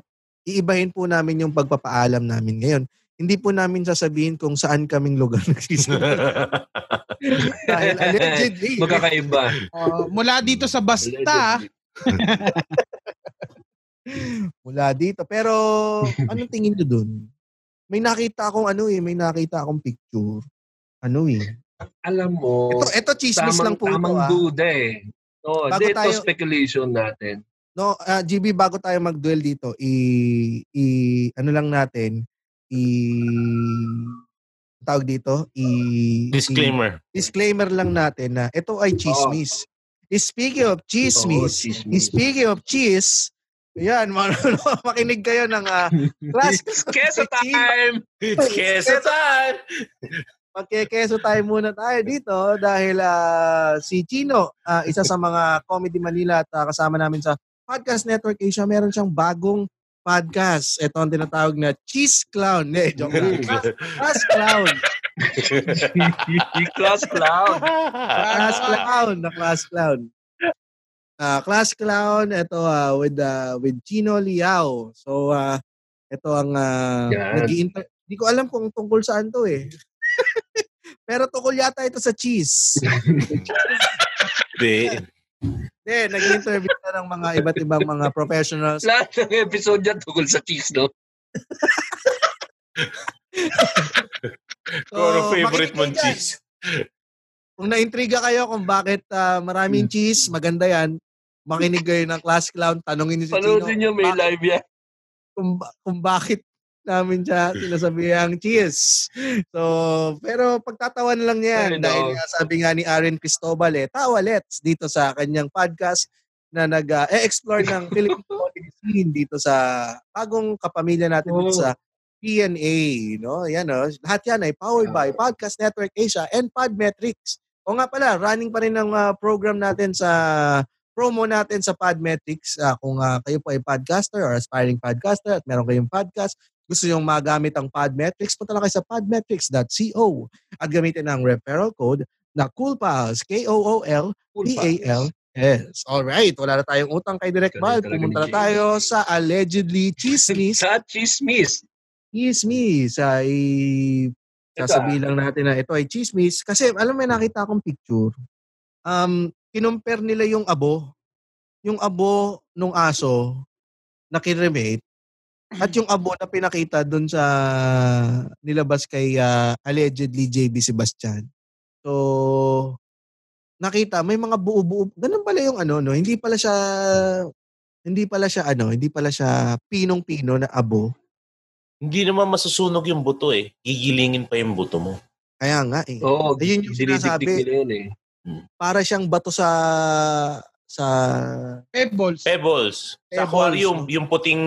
iibahin po namin yung pagpapaalam namin ngayon. Hindi po namin sasabihin kung saan kaming lugar nagsisimula. Dahil allegedly. Magkakaiba. Oh, mula dito sa Basta, mula dito. Pero anong tingin niyo dun? May nakita akong ano eh, may nakita akong picture. Ano eh. Alam mo, Ito, ito chismis lang tamang, po ito tamang ah. duda eh. No, Bago ito tayo- speculation natin. No, uh, GB bago tayo mag-duel dito, i, i ano lang natin, i tawag dito, i Disclaimer. I, disclaimer lang natin na ito ay chismis. Oh. Speaking of chismis, oh, chismis. speaking of cheese, yan, makinig kayo ng uh, class. Keso time! It's keso time! Magkekeso tayo muna tayo dito dahil uh, si Chino, uh, isa sa mga Comedy Manila at uh, kasama namin sa Podcast Network Asia, meron siyang bagong podcast. Ito ang tinatawag na Cheese Clown. Eh, joke lang. Class Clown. class Clown. Class Clown. Na Class Clown. Uh, class Clown, ito uh, with uh, with Chino Liao. So, uh, ito ang uh, nag-inter... Hindi ko alam kung tungkol saan to eh. Pero tungkol yata ito sa cheese. Hindi. Hindi, nag-interview na ng mga iba't ibang mga professionals. Lahat ng episode yan tungkol sa cheese, no? so, ano favorite mong cheese? Kung na-intriga kayo kung bakit uh, maraming hmm. cheese, maganda yan. Makinig kayo ng Class Clown, tanongin niyo si Chino. Panoodin niyo, may live yan. Kung, kung bakit namin siya sinasabihang cheers. So, pero pagtatawan lang niya yan dahil nga sabi nga ni Aaron Cristobal eh, tawalets dito sa kanyang podcast na nag-explore uh, ng Philippine scene dito sa bagong kapamilya natin oh. dito sa PNA, no? Yan, no? Lahat yan ay powered by Podcast Network Asia and Podmetrics. O nga pala, running pa rin ang uh, program natin sa promo natin sa Podmetrics. Uh, kung uh, kayo po ay podcaster or aspiring podcaster at meron kayong podcast, gusto nyo magamit ang Podmetrics, punta lang kayo sa podmetrics.co at gamitin ang referral code na COOLPALS, K-O-O-L-P-A-L-S. Alright, wala na tayong utang kay Direct Val. Pumunta na tayo sa allegedly chismis. sa chismis. Chismis. Ay, sasabihin lang natin na ito ay chismis. Kasi alam mo, nakita akong picture. Um, kinumpare nila yung abo. Yung abo nung aso na kinremate at yung abo na pinakita doon sa nilabas kay uh, allegedly JB Sebastian. So, nakita may mga buo-buo. Ganun pala yung ano no, hindi pala siya hindi pala siya ano, hindi pala siya pinong-pino na abo. Hindi naman masusunog yung buto eh. Gigilingin pa yung buto mo. Kaya nga eh. Oo, Ayun yung sinasabi. Nila yun eh. Hmm. Para siyang bato sa sa pebbles. Pebbles. Sa aquarium, yung puting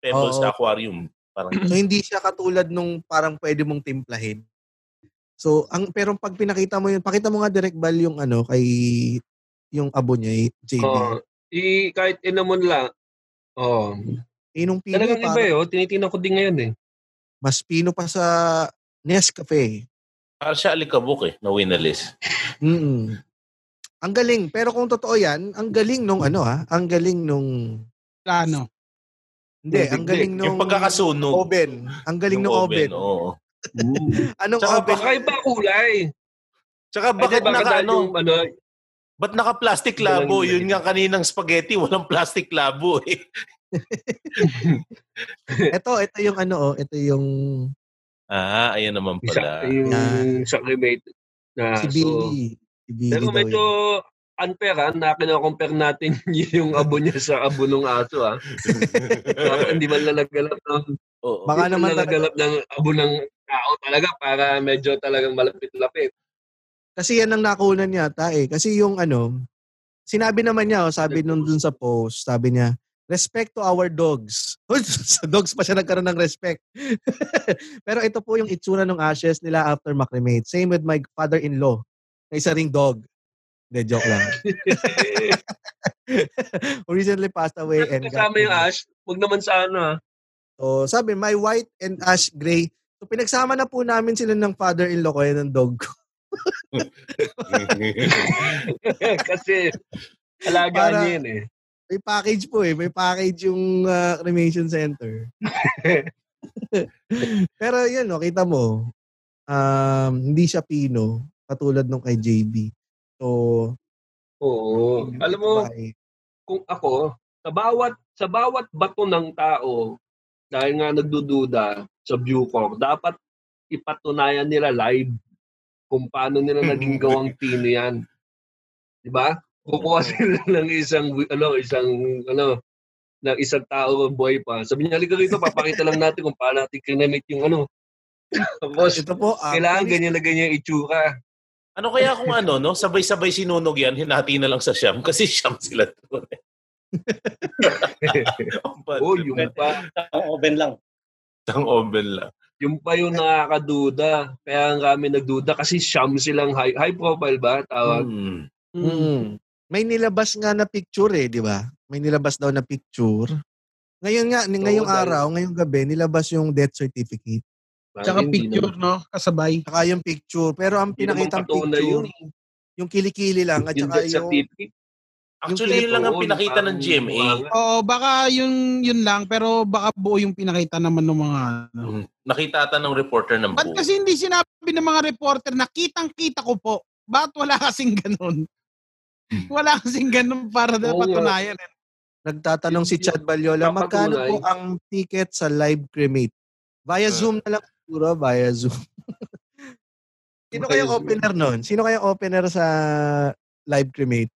pebbles Oo. sa aquarium. Parang so hindi siya katulad nung parang pwede mong timplahin. So, ang pero pag pinakita mo yun, pakita mo nga direct bal yung ano kay yung abo niya, JB. Oh, i kahit inamon lang. Oh. Inong pino Talagang iba eh, oh. tinitingnan ko din ngayon eh. Mas pino pa sa Nescafe. Para siya alikabok eh, na winalis. Mm ang galing. Pero kung totoo yan, ang galing nung ano ha, ang galing nung... Plano. Hindi, ang galing nung... Yung pagkakasunog. Oven. Ang galing nung oven. Oo. Anong Tsaka oven? Tsaka iba kulay. Tsaka bakit Ay, naka ano? Yung, ano Ba't naka-plastic labo? Yun nga kaninang spaghetti, walang plastic labo eh. ito, ito yung ano, oh, ito yung... Ah, ayan naman pala. Isa, yung uh, sa cremate. Na, si Billy. So, Ibili Pero medyo unfair ha, na kinocompare natin yung abo niya sa abo ng aso ha. Baka hindi man lalagalap ng Oo. Baka naman lalagalap ng abo ng tao talaga para medyo talagang malapit-lapit. Kasi yan ang nakunan yata eh. Kasi yung ano, sinabi naman niya, oh, sabi nung dun sa post, sabi niya, respect to our dogs. sa dogs pa siya nagkaroon ng respect. Pero ito po yung itsura ng ashes nila after macremate. Same with my father-in-law na isa ring dog. De, joke lang. Who recently passed away. and Kasama yung ash. Huwag naman sa ano. So, sabi, my white and ash gray. So, pinagsama na po namin sila ng father-in-law ko yan ng dog ko. Kasi, alaga Para, niya yun eh. May package po eh. May package yung uh, cremation center. Pero yun, no, kita mo, um, hindi siya Pino katulad nung kay JB. So, oo. Alam mo, kung ako, sa bawat sa bawat bato ng tao, dahil nga nagdududa sa Bucor, dapat ipatunayan nila live kung paano nila naging gawang pino yan. 'Di ba? Kukuha sila ng isang ano, isang ano, ng isang tao ng buhay pa. Sabi niya, halika rito, papakita lang natin kung paano natin kinamit yung ano. Tapos, Ito po, kailangan actually, ganyan na ganyan itsura. Ano kaya kung ano, no? Sabay-sabay sinunog yan, hinati na lang sa Siam kasi Siam sila doon. eh. Ang Oh, yung pa. Ang oven lang. Ang oven lang. Yung pa yung nakakaduda. Kaya ang kami nagduda kasi Sham silang high, high profile ba? Tawag. Hmm. mm, may nilabas nga na picture eh, di ba? May nilabas daw na picture. Ngayon nga, ni- ngayong dahil- araw, ngayong gabi, nilabas yung death certificate. Tsaka picture, naman- no? Kasabay. Saka yung picture. Pero ang patunay picture, yun. yung kilikili lang at Yung saka death yung... certificate. Actually, yun lang ang pinakita ng GMA. Oo, baka yung yun lang, pero baka buo yung pinakita naman ng mga ano. Mm. Nakita ata ng reporter ng Ba't buo. kasi hindi sinabi ng mga reporter na kitang-kita ko po? Ba't wala kasing ganun? Wala kasing ganun para nga. patunayan. Eh. Nagtatanong si Chad Balyola, magkano po ang ticket sa live cremate? Via Ah. Zoom na lang siguro, via Zoom. Sino kayang opener nun? Sino kayang opener sa live cremate?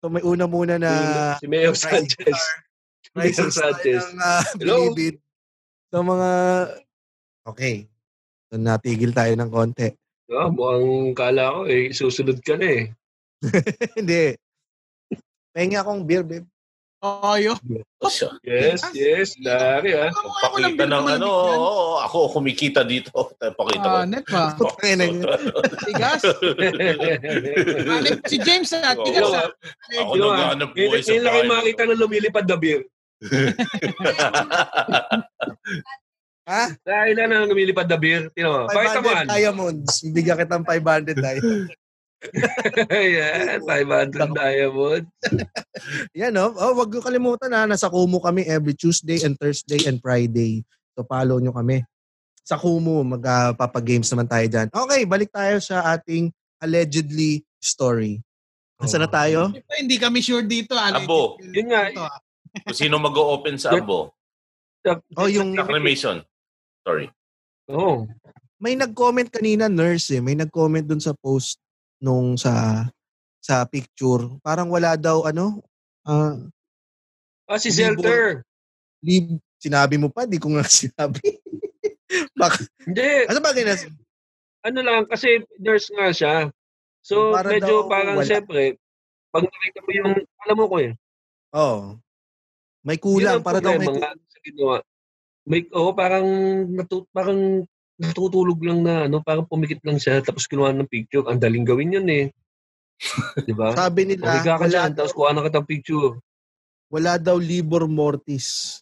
So may una muna na si Mayor Rising Sanchez. Star Sanchez. ng uh, Hello? Bilibid. So mga... Okay. So natigil tayo ng konti. Ah, mukhang kala ko eh, susunod ka na eh. Hindi. Pahinga akong beer, babe. Oh, siya. Yes, yes, dari ah. Pakita ng ano, oo, oo, ako kumikita dito. Pakita ko. Ah, net pa. Na. Tigas. Si James ah, Oo. tigas ah. Ako naghahanap buhay sa ngayon lang kayo bahay. makita na lumilipad na beer. Ha? Dahil na nang lumilipad na beer. Tino mo. Pakita mo 500 diamonds. Bibigyan kitang 500 diamonds. Ayan, 500 diamond. Yan, no? Oh, wag niyo kalimutan ha. Nasa Kumu kami every Tuesday and Thursday and Friday. So, follow nyo kami. Sa Kumu, magpapagames naman tayo dyan. Okay, balik tayo sa ating allegedly story. Saan na tayo? Ito, Hindi kami sure dito. ah. Abo. Yun nga. Ito, ah. Kung sino mag-open sa abo. Oh, yung Sa cremation. Sorry. Oo. may nag-comment kanina nurse eh. May nag-comment dun sa post nung sa sa picture. Parang wala daw ano, ah, Ah, si. Zelter. leave. Sinabi mo pa, di ko nga sinabi. Baka, Hindi, ano ba ginas? ano lang, kasi nurse nga siya. So, Para medyo parang wala. siyempre, pag nakita mo yung, alam mo ko eh, Oh. May kulang ang para daw may nga sa ginawa. May, oh, parang, natu, parang natutulog lang na, ano, parang pumikit lang siya, tapos kinuha ng picture. Ang daling gawin yun eh. Di ba? Sabi O, nila, higa ka wala, dyan, daw, tapos kuha na ka ng picture. wala daw libor mortis.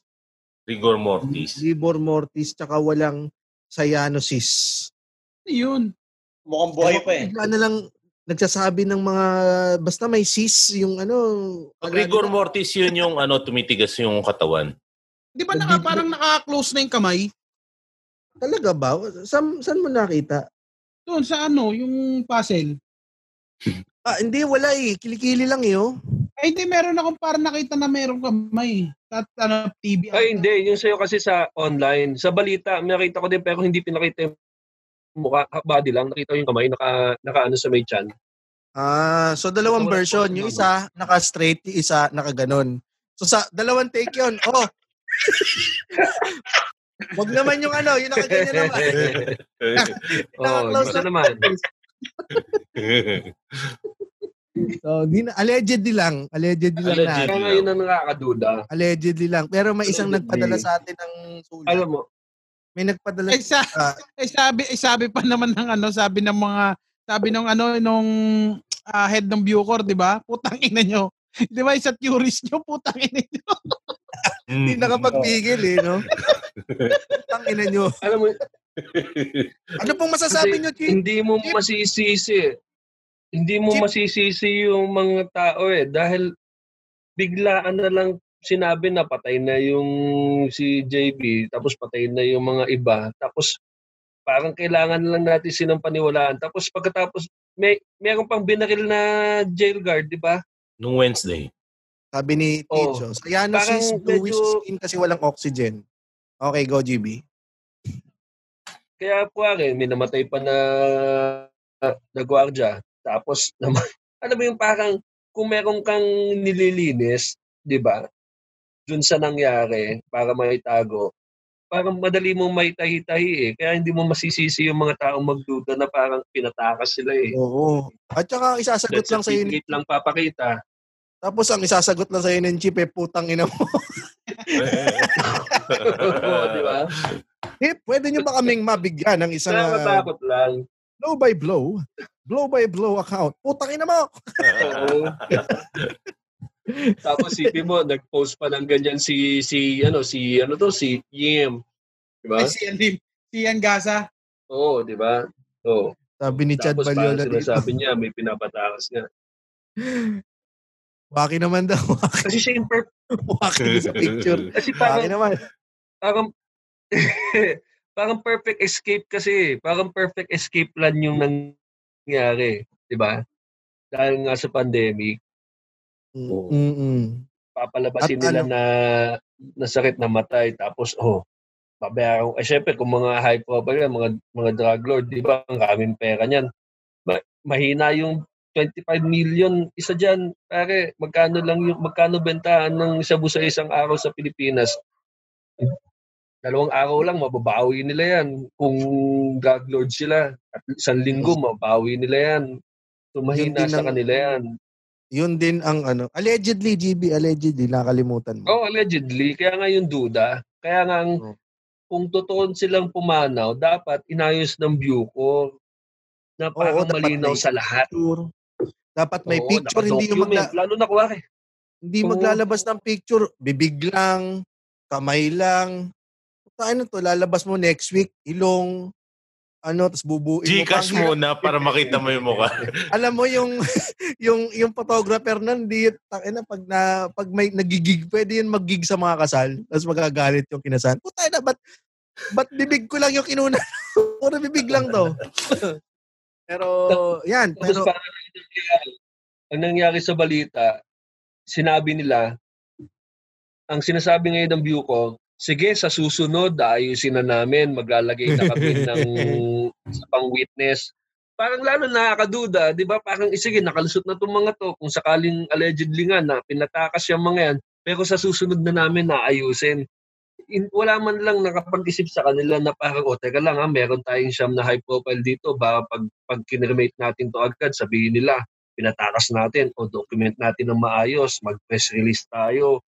Rigor mortis. Libor mortis tsaka walang cyanosis. Yun. Mukhang buhay pa eh. Bigla na lang nagsasabi ng mga basta may cis yung ano. Pag rigor mortis yun yung ano, tumitigas yung katawan. Di ba naka, parang naka-close na yung kamay? Talaga ba? Saan, saan mo nakita? Doon sa ano, yung puzzle. Ah, hindi, wala eh. Kilikili lang eh, oh. Ay, hindi, meron akong parang nakita na meron kamay. Sa ano, TV. Ay, hindi. Yung sa'yo kasi sa online. Sa balita, nakita ko din pero hindi pinakita yung mukha, body lang. Nakita ko yung kamay, naka, naka ano sa may chan. Ah, so dalawang Wala version. Yung isa, naka-straight. Yung isa, naka-ganon. So sa dalawang take yun. Oh. Wag naman yung ano, yung nakaganyan naman. oh, na- naman. So, di na, allegedly lang. Allegedly lang Allegedly. na. Kaya yun ang nakakaduda. Allegedly lang. Pero may isang Allegedly. nagpadala sa atin ng sulat. Alam mo, May nagpadala. Eh, sa, Ah. eh, sabi, eh, sabi pa naman ng ano, sabi ng mga, sabi ng ano, nung ah, head ng Bucor, di ba? Putang ina nyo. Di ba, isa tourist nyo, putang ina nyo. Hindi nakapagpigil eh, no? Tang ina nyo. alam mo, Ano pong masasabi nyo, Chi? hindi mo masisisi. Hindi mo Chip. masisisi yung mga tao eh. Dahil biglaan na lang sinabi na patay na yung si JB, tapos patay na yung mga iba. Tapos parang kailangan lang natin silang paniwalaan. Tapos pagkatapos, may meron pang binaril na jail guard, di ba? Nung Wednesday. Sabi ni Oo. Ticho. Cyanosis, Parang bluish medyo- skin kasi walang oxygen. Okay, go GB. Kaya po may namatay pa na na gwardiya. Tapos naman, alam mo yung parang kung meron kang nililinis, di ba? dun sa nangyari para maitago, parang madali mo may tahi-tahi eh. Kaya hindi mo masisisi yung mga taong magduda na parang pinatakas sila eh. Oo. At saka isasagot lang sa iyo lang papakita. Tapos ang isasagot lang sa iyo ng chip eh, putang ina mo. Oo, di ba? eh, pwede nyo ba kaming mabigyan ng isang Kaya uh, matakot lang. blow by blow, blow by blow account? Putang ina mo! Oo. Tapos si mo, nag-post pa ng ganyan si si ano si ano to si Yim. Di ba? Ay, si Lim- si Ian Gaza. Oo, di ba? Oo. Sabi ni Chad Tapos Baliola dito. sinasabi niya, may pinapatakas niya. Waki naman daw. Kasi siya yung per- Waki sa picture. Kasi Waki parang, naman. parang, parang perfect escape kasi. Parang perfect escape plan yung nangyari. Di ba? Dahil nga sa pandemic, Mm-mm. papalabasin At nila ano? na na sakit na matay tapos oh babayaran eh syempre kung mga high profile mga mga drug lord di ba ang kaming pera niyan Ma- mahina yung 25 million isa diyan pare magkano lang yung magkano bentahan ng shabu sa isang araw sa Pilipinas dalawang araw lang mababawi nila yan kung drug lord sila at isang linggo mababawi nila yan so mahina din sa ang- kanila yan Yun din ang ano. Allegedly, GB, allegedly, nakalimutan mo. Oh, allegedly. Kaya nga yung duda. Kaya nga ang, Oh. kung totoo silang pumanaw, dapat inayos ng Bucor na parang dapat malinaw sa lahat. Picture. Dapat may Oo, picture, hindi yung magla-. Lalo na kuwari. hindi Oo. maglalabas ng picture. Bibig lang, kamay lang. Ano to, lalabas mo next week, ilong, ano, tapos bubuin mo. Gcash Pang- muna para makita mo yung mukha. Alam mo yung yung yung photographer nun, hindi na pag na pag may nagigig, pwede yun mag-gig sa mga kasal, tapos magagalit yung kinasal. Puta na, ba't, ba't bibig ko lang yung kinuna? Puro bibig lang to. pero, yan. Tapos Pero, parang ang nangyari, ang nangyari sa balita, sinabi nila, ang sinasabi ngayon ng Bucor, sige, sa susunod, ayusin na namin, maglalagay na kami ng sa pang-witness. Parang lalo nakakaduda, di ba? Parang, eh, sige, nakalusot na itong mga to. Kung sakaling allegedly nga na pinatakas yung mga yan, pero sa susunod na namin naayusin. In, wala man lang nakapag-isip sa kanila na parang, o teka lang ha, meron tayong siyam na high profile dito, ba pag, pag kinremate natin to agad, sabihin nila, pinatakas natin o document natin ng maayos, mag-press release tayo,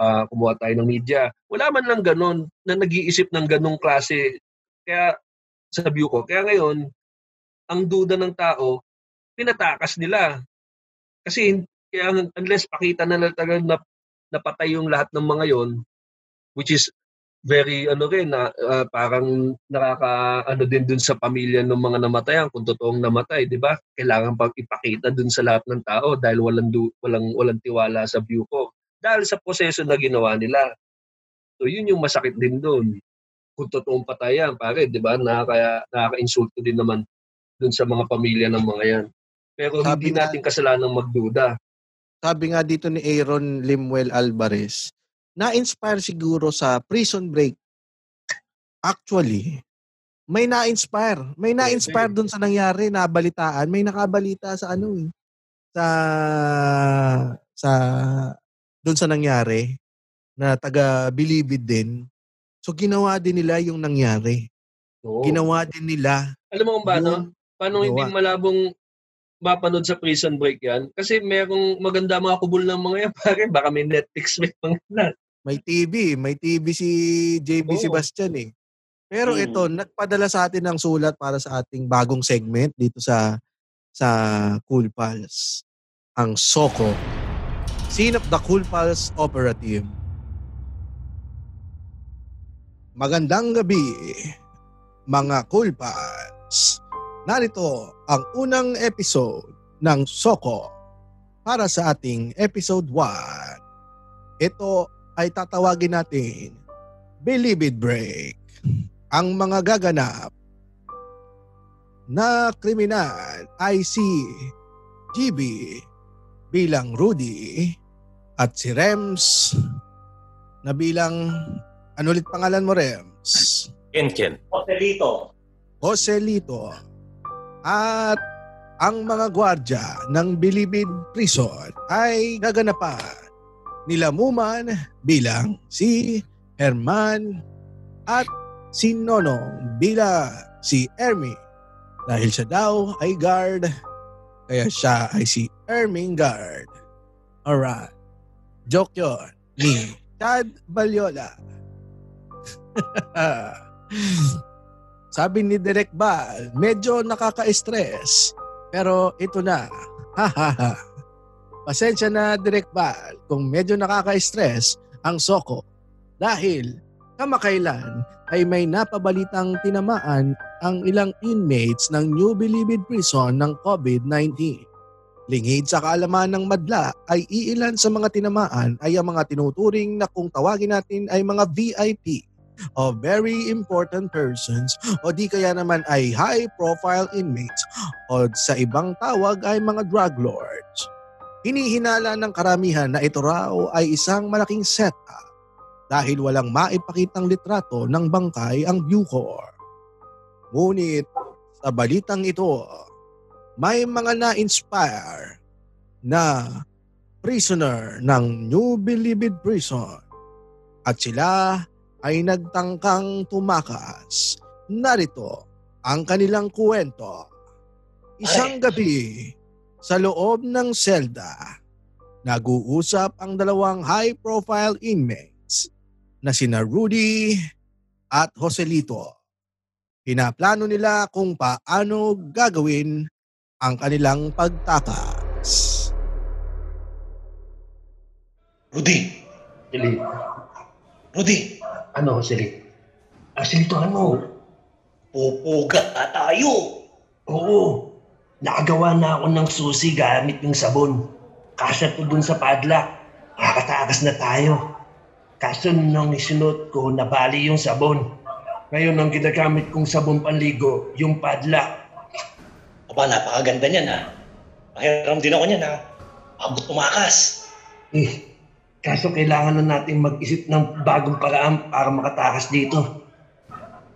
ah, kumuha tayo ng media. Wala man lang ganun na nag-iisip ng ganung klase. Kaya sa view ko, kaya ngayon, ang duda ng tao, pinatakas nila. Kasi kaya unless pakita na lang talaga na napatay yung lahat ng mga yon which is very ano rin na ah, parang nakaka ano din dun sa pamilya ng mga namatayan kung totoong namatay, 'di ba? Kailangan pag ipakita dun sa lahat ng tao dahil walang du- walang walang tiwala sa view ko. Dahil sa proseso na ginawa nila. So yun yung masakit din doon. Kung totoong patayan, pare, 'di ba? Nakaka nakaka-insulto din naman dun sa mga pamilya ng mga yan. Pero Sabi hindi natin kasalanan magduda. sabi nga dito ni Aaron Limuel Alvarez, na-inspire siguro sa Prison Break. Actually, may na-inspire. May na-inspire dun sa nangyari, nabalitaan. May nakabalita sa ano eh. Sa, sa, dun sa nangyari na taga Bilibid din. So, ginawa din nila yung nangyari. Oo. Ginawa din nila Alam mo kung paano? yung Paano hindi malabong mapanood sa prison break yan? Kasi merong maganda mga kubol ng mga yan. Pare, baka may Netflix may mga na. May TV, may TV si JB Oo. Sebastian eh. Pero Hmm. ito, nagpadala sa atin ng sulat para sa ating bagong segment dito sa sa Cool Pals. Ang Soko. Scene of the Cool Pals Operative. Magandang gabi, mga Cool Pals. Narito ang unang episode ng Soko para sa ating episode 1. Ito ay tatawagin natin Believe It Break. Ang mga gaganap na kriminal ay si GB bilang Rudy at si Rems na bilang ano ulit pangalan mo Rems? Ken Ken. Hotelito. Joselito at ang mga gwardya ng Bilibid Prison ay gaganapan nilamuman bilang si Herman at si Nonong bilang si Ermi. Dahil siya daw ay guard, kaya siya ay si Ermingard. Alright. Joke yun ni Chad Balyola. Sabi ni Direk Bal, medyo nakaka-stress. Pero ito na. Pasensya na Direk Bal kung medyo nakaka-stress ang Soko. Dahil kamakailan ay may napabalitang tinamaan ang ilang inmates ng New Bilibid Prison ng COVID-19. Lingid sa kaalaman ng madla ay iilan sa mga tinamaan ay ang mga tinuturing na kung tawagin natin ay mga VIP o very important persons o di kaya naman ay high profile inmates o sa ibang tawag ay mga drug lords. Hinihinala ng karamihan na ito raw ay isang malaking setup dahil walang maipakitang litrato ng bangkay ang Bucor. Ngunit sa balitang ito, may mga na-inspire na prisoner ng New Bilibid Prison at sila ay nagtangkang tumakas. Narito ang kanilang kwento. Isang gabi sa loob ng selda, nag-uusap ang dalawang high-profile inmates na sina Rudy at Joselito. Pinaplano nila kung paano gagawin ang kanilang pagtakas. Rudy! Sili. Rudy! Ano, Sili? Ah, Sili to ano? Pupuga tayo! Oo. Nakagawa na ako ng susi gamit yung sabon. Kasya to dun sa padlock. Nakakatakas na tayo. Kaso nung isunod ko, nabali yung sabon. Ngayon, ang ginagamit kong sabon panligo, yung padlock. Aba, napakaganda niyan ha. Mahiram din ako niyan ha. Abot tumakas. Eh, kaso kailangan na natin mag-isip ng bagong paraan para makatakas dito.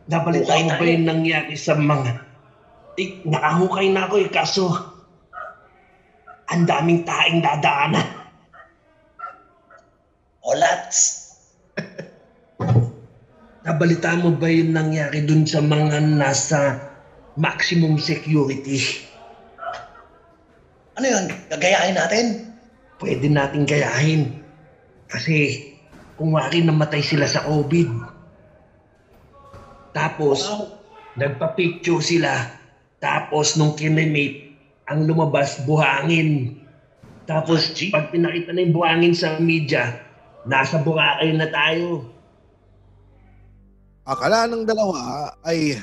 Nabalita mo ba yung nangyari sa mga... Eh, nakahukay na ako eh, kaso... Ang daming taing dadaanan. Olats! Nabalita mo ba yung nangyari dun sa mga nasa maximum security? Ano yun? Gagayahin natin? Pwede nating gayahin. Kasi kung wari namatay sila sa COVID. Tapos, Wow. nagpa-picture sila. Tapos nung kinimate, ang lumabas buhangin. Tapos Gee. pag pinakita na yung buhangin sa media, nasa Boracay na tayo. Akala ng dalawa ay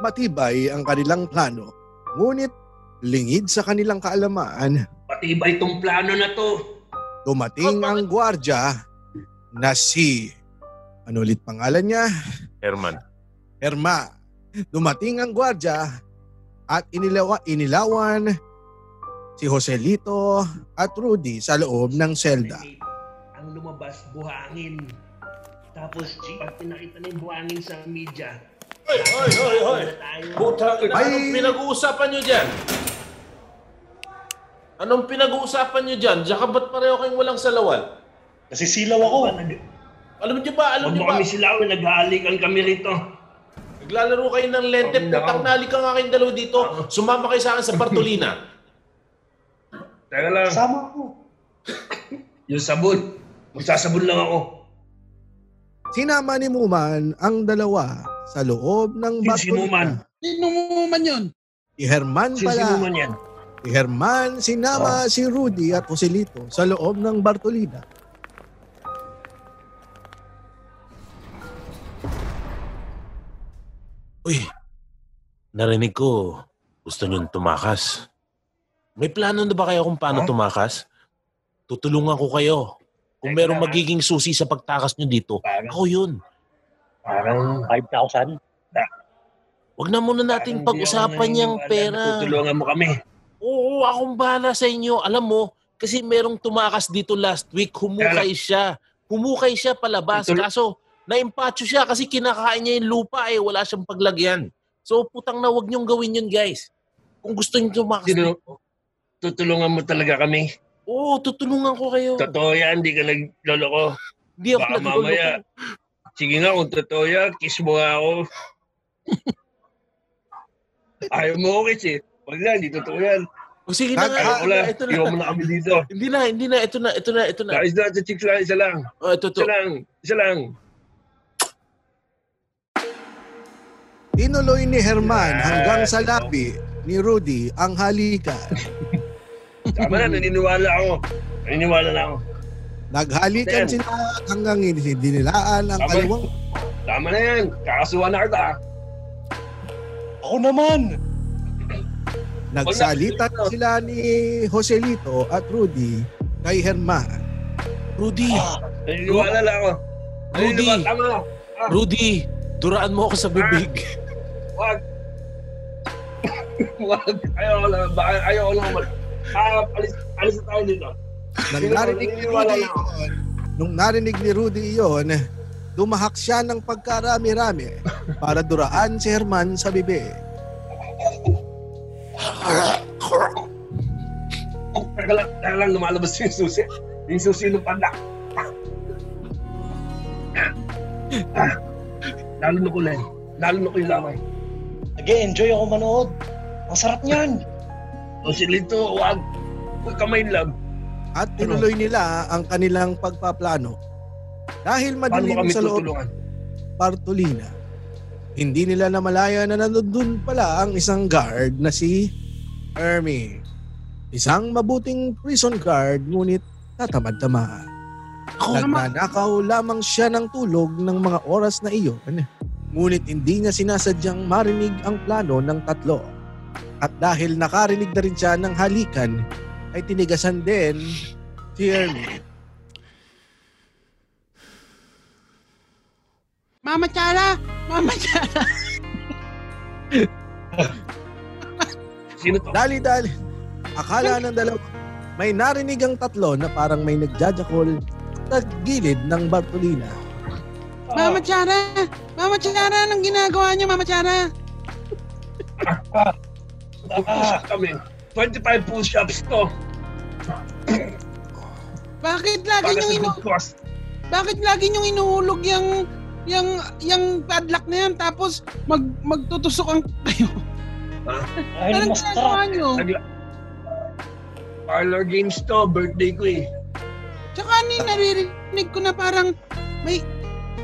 matibay ang kanilang plano. Ngunit lingid sa kanilang kaalaman, Pati ba itong plano na to? dumating ang gwardya na si, ano ulit pangalan niya? Herman. Herma. Dumating ang gwardya at inilawa, inilawan si Joselito at Rudy sa loob ng selda. Ang lumabas buhangin. Tapos pag pinakita na yung buhangin sa media, Hoy, hoy, hoy, hoy! Ay! anong pinag-uusapan nyo dyan? Anong pinag-uusapan nyo dyan? Diyan ba't pareho kayong walang salawal? Nasisilaw ako. Nag- Alam nyo ba, alam Huwag nyo mo ba? kami silawin, naghahalikan kami rito. Naglalaro kayo ng lente, Oh, putang ka nga kayong dalawa dito. Sumama kayo sa akin sa Bartolina. Teka lang, Sama ko. yung sabon. Magsasabon lang ako. Sinama ni Muman ang dalawa sa loob ng Sino si Muman? Sino mo man yun? Si Herman pala. sino man yan? Si Herman sinama si Rudy at Joselito sa loob ng Bartolina. Uy, narinig ko, gusto nyo tumakas. May plano na ba kayo kung paano Ha? tumakas? Tutulungan ko kayo. Kung merong ha? magiging susi sa pagtakas nyo dito, Parang, ako yun. parang, 5,000. Huwag na muna parang ako pag-usapan yung pera. Tutulungan mo kami. Oo, akong bahala sa inyo. Alam mo, kasi merong tumakas dito last week, humukay siya. Humukay siya palabas. Tutul- Kaso, naimpacho siya kasi kinakain niya yung lupa eh. Wala siyang paglagyan. So, putang na, huwag niyong gawin yun, guys. Kung gusto niyo tumakas Sino? Tutulungan mo talaga kami. Oo, tutulungan ko kayo. Totoo yan, hindi ka nagloloko. Hindi ako Baka nagloloko. mamaya. Sige nga, kung totoo yan, kiss mo nga ako. Ayaw mo ako kiss eh. Wag na, hindi totoo yan. O sige na nga, Ayaw ko na, ito na. iwan mo na kami dito. Hindi na, hindi na, ito na, ito na, ito na. Guys, na sa chicks lang, isa lang. Oh, ito, ito. Isa lang, isa lang. Tinuloy ni Herman hanggang sa labi ni Rudy ang halikan. Tama na, naniniwala ako. Naniniwala na ako. Naghalikan Then, sila hanggang dinilaan ang kaliwang Tama na yan. Kakasuhan na kita. Ako naman! Nagsalita sila ni Joselito at Rudy kay Herman. Rudy, Ah, Naniniwala na ako. Rudy. Naniniwala, tama na. Rudy, duraan mo ako sa bibig. Wag. Wag. Ayaw ko lang. Baka ayaw ko lang. Ah, alis, alis na tayo dito. Nang narinig ni Rudy yun, nung narinig ni Rudy yon, dumahak siya ng pagkarami-rami para duraan si Herman sa bibig. Teka lang, teka lang, lumalabas yung susi. Yung susi ng panda. Lalo na ko lang. Lalo na ko yung lamay. Nag-enjoy ako manood. Ang sarap niyan. O si Lito, wag. Huwag kamay lang. At tinuloy nila ang kanilang pagpaplano. Dahil madilim sa loob tutulungan? Bartolina, hindi nila namalaya na nandun pala ang isang guard na si Ermi. Isang mabuting prison guard ngunit naman. Nagnanakaw lamang siya ng tulog ng mga oras na iyon. Ngunit hindi niya sinasadyang marinig ang plano ng tatlo. At dahil nakarinig na rin siya ng halikan, ay tinigasan din si Ermi. Mama Chara! Mama Chara! Sino to? Dali-dali. Akala ng dalawa, may narinig ang tatlo na parang may nagjajakol sa gilid ng Bartolina. Mama Chara! Mama Chara! Anong ginagawa niyo, Mama Chara? Push-up kami. 25 push-ups to. Bakit lagi Para niyong inu... Bakit lagi niyong inuhulog yung yung yung padlock na yan tapos mag magtutusok ang kayo? Dahil Anong ginagawa niyo? Parlor games to. Birthday ko eh. Tsaka ano yung naririnig ko na parang may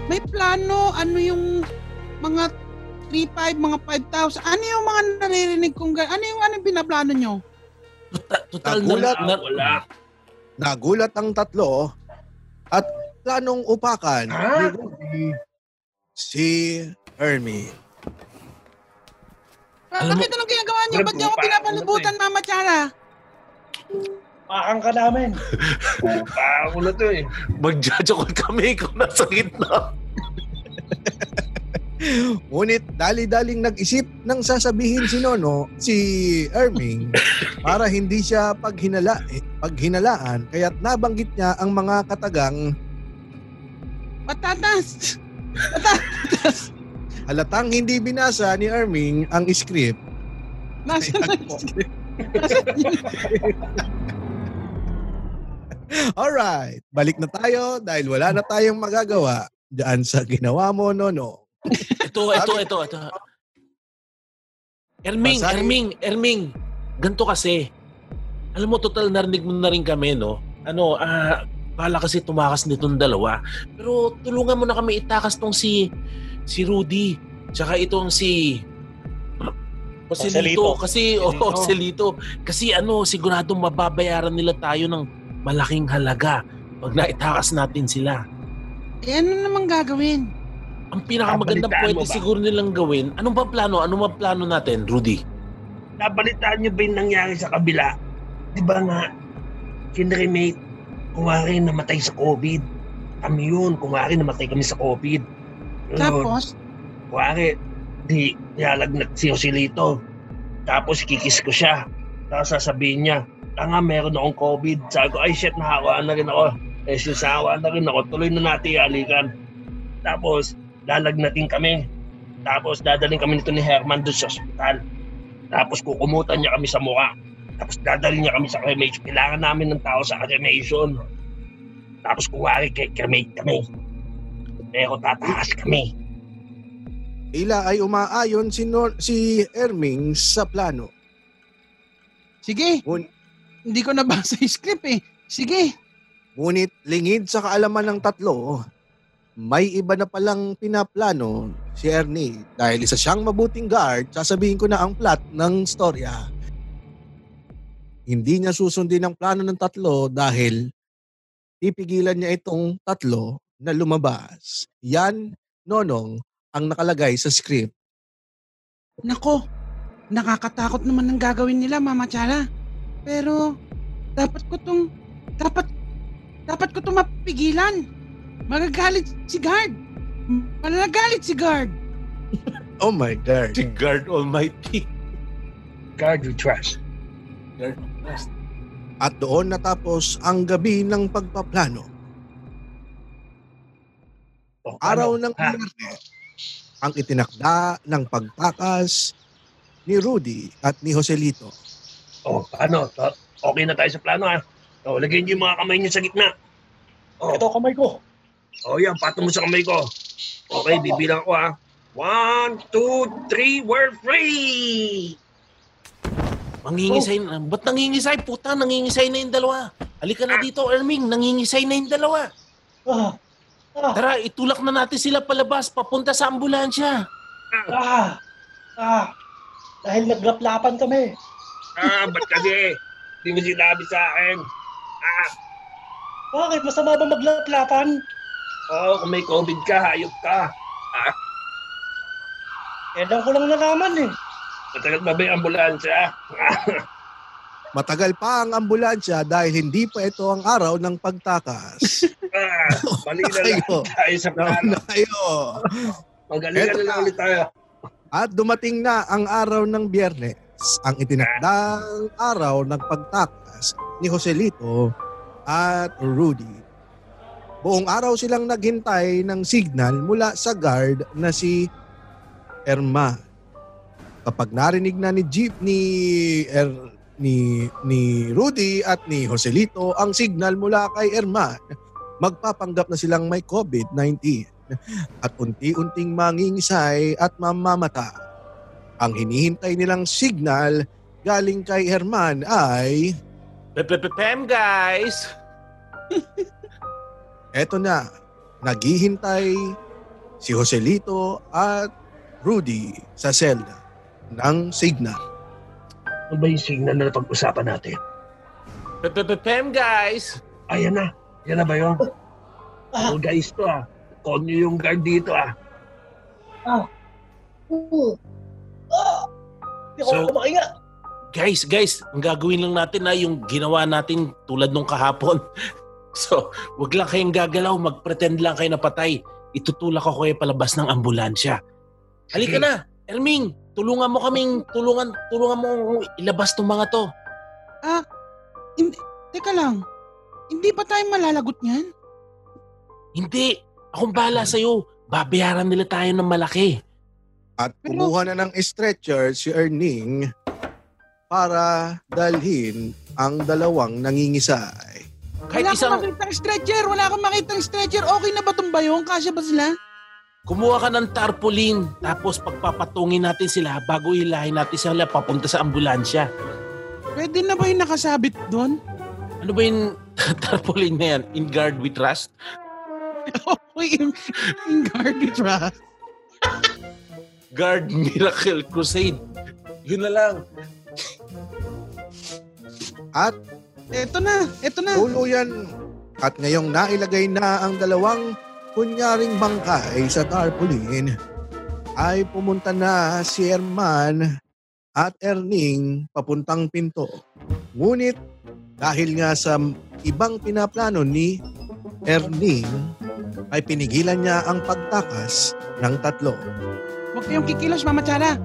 may plano, ano yung mga 3-5, mga 5,000. Ano yung mga naririnig kong Ano yung ano yung binaplano nyo? Total, total Nagulat. na, na, Ah, wala. Nagulat ang tatlo at planong upakan ni? Rudy si Ermi. Ba- Alam mo- bakit anong ginagawa nyo? Ba't niyo ako pinapalubutan, Mama Chara? Pakang ka namin. Ako na to eh. magjajakol kami kung nasa gitna. Ngunit dali-daling nag-isip ng sasabihin si Nono, si Erming, para hindi siya paghinala, eh, paghinalaan, kaya't nabanggit niya ang mga katagang Patatas! halatang hindi binasa ni Erming ang script. Nasa Ay, na agpo. Alright, balik na tayo dahil wala na tayong magagawa dyan sa ginawa mo, Nono. Ito, ito, ito, ito. Erming, Basahin. Erming, Erming. Ganto kasi. Alam mo, total narinig mo na rin kami, no? Ano, ah, bala kasi tumakas nitong dalawa. Pero tulungan mo na kami itakas tong si si Rudy. Tsaka itong si. Joselito. Kasi, oh, Joselito. Kasi ano, siguradong mababayaran nila tayo ng malaking halaga pag naitakas natin sila. Eh, ano naman gagawin? Ang pinakamagandang pwede siguro nilang gawin, anong ba plano? Ano ba plano natin, Rudy? Nabalitaan niyo ba yung nangyari sa kabila? Di ba nga, kinremate, kumari namatay sa COVID. Kami yun, kumari namatay kami sa COVID. Yun. Tapos, Kuwari, di nilalagnat si Joselito. Tapos kikis ko siya. Tapos sasabihin niya, tanga meron akong COVID. Sabi ko, ay shit, nahawaan na rin ako. Eh, sisawaan na rin ako. Tuloy na natin halikan. Tapos, lalagnatin kami. Tapos, dadaling kami nito ni Herman doon sa ospital. Tapos, kukumutan niya kami sa mukha. Tapos dadalhin niya kami sa cremation. Kailangan namin ng tao sa cremation. Tapos kuwari cremate kami. Pero tataas kami. Ila ay umaayon si, Nor- si Erming sa plano. Sige, Ngun- hindi ko nabasa yung script eh. Sige. Ngunit lingid sa kaalaman ng tatlo, may iba na palang pinaplano si Ernie dahil isa siyang mabuting guard, sasabihin ko na ang plot ng storya. Hindi niya susundin ang plano ng tatlo dahil pipigilan niya itong tatlo na lumabas. Yan, Nonong, ang nakalagay sa script. Nako, nakakatakot naman ang gagawin nila, Mama Chara. Pero, dapat ko tong, dapat, dapat ko tong mapigilan. Magagalit si guard. Managalit si guard. Oh my God. Si God Almighty. God we trust. At doon natapos ang gabi ng pagpaplano. O, Araw ano? ng? Biyernes, ang itinakda ng pagtakas ni Rudy at ni Joselito. O, ano? To- Okay na tayo sa plano ha. O, lagyan niyo yung mga kamay niyo sa gitna. O, Ito kamay ko. o yan, patong mo sa kamay ko. Okay, bibilang ako ha. One, two, three, we're free! Mangingisay na. Ba't nangingisay? Puta, nangingisay na yung dalawa. Halika na dito, Erming. Nangingisay na yung dalawa. Ah, ah, Tara, itulak na natin sila palabas, papunta sa ambulansya. ah, ah. Dahil naglaplapan kami. Ah, ba't kasi? Hindi mo sinabi sa akin. Ah, Bakit? Masama ba maglaplapan? oo, kung may COVID ka, hayop ka. Kailan ko lang nalaman eh. Matagal ba ba yung ambulansya? Matagal pa ang ambulansya dahil hindi pa ito ang araw ng pagtakas. Ah, mali na lang Tayo. tayo sa plano. Tayo. Magalingan Eto na lang ulit tayo. At dumating na ang araw ng biyernes, ang itinakdang araw ng pagtakas ni Joselito at Rudy. Buong araw silang naghintay ng signal mula sa guard na si Erma. Kapag narinig na ni Jeep ni er, ni ni Rudy at ni Joselito ang signal mula kay Erma, magpapanggap na silang may COVID-19 at unti-unting mangingisay at mamamata. Ang hinihintay nilang signal galing kay Herman ay Pem guys! eto na, naghihintay si Joselito at Rudy sa selda ng signal. Ano ba yung signal na pag-usapan natin? Pem guys! Ayan na. Yan na ba yun? Ah. Oh, guys to ah. Konyo yung guard dito ah. Uh, ah, Hindi ko So- makahinga. Guys, guys, ang gagawin lang natin na yung ginawa natin tulad nung kahapon. So, wag lang kayong gagalaw, mag-pretend lang kayo na patay. Itutulak ako kayo palabas ng ambulansya. Halika na, Erming, tulungan mo kaming, tulungan, tulungan mo akong ilabas tong mga to. Teka lang, hindi pa tayo malalagot niyan? Hindi, akong bahala sa'yo. Babayaran nila tayo ng malaki. At Pero- kumuha na ng stretcher si Erning para dalhin ang dalawang nangingisay. Kahit wala isang, akong makitang stretcher, wala akong makitang stretcher. Okay na ba itong bayong? Kasya ba sila? kumuha ka ng tarpaulin, tapos pagpapatungin natin sila bago hilahin natin sila papunta sa ambulansya. Pwede na ba yung nakasabit doon? Ano ba yung tarpaulin na yan? In guard we trust? Okay, yung, yung garbage ra. Guard Miracle Crusade. Yun na lang. At Eto na, eto na. tuluyan at ngayong nailagay na ang dalawang kunyaring bangkay sa tarpaulin ay pumunta na si Herman at Erning papuntang pinto. Ngunit dahil nga sa ibang pinaplano ni Erning ay pinigilan niya ang pagtakas ng tatlo. Huwag kayong kikilos, Mama Chara.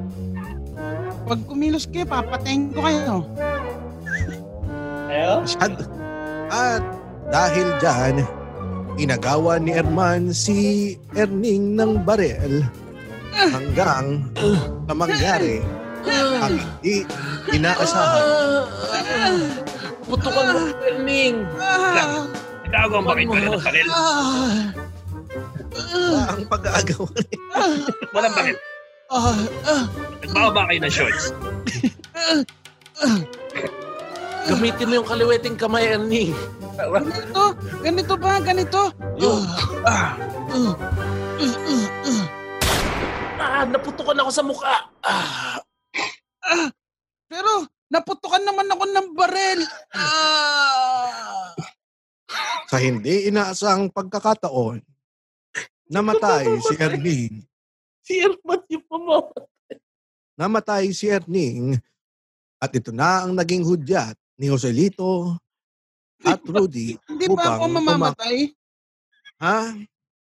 Pag kumilos kayo, papatayin ko kayo. Ayaw? Masyado. At dahil dyan, inagawa ni Herman si Erning ng barel hanggang sa mangyari ang hindi inaasahan. Putukan mo, Erning. Ah, Itago ang bakit ko ng baril. Ah, ang pag-aagaw. Walang bakit. ah, ah, Nagbaba kayo ng shorts. Gamitin mo yung kaliweting kamay, Erning. ganito, ganito ba, ganito? Yung, Ah, uh, uh, uh, uh. ah, naputukan ako sa mukha. Ah, Ah, pero naputukan naman ako ng barel. Ah. Sa hindi inaasahang pagkakataon, namatay si Erning. si Erman yung mamaw. Namatay si Erning at ito na ang naging hudyat ni Joselito at Rudy. Hindi ba ako mamamatay? Ha?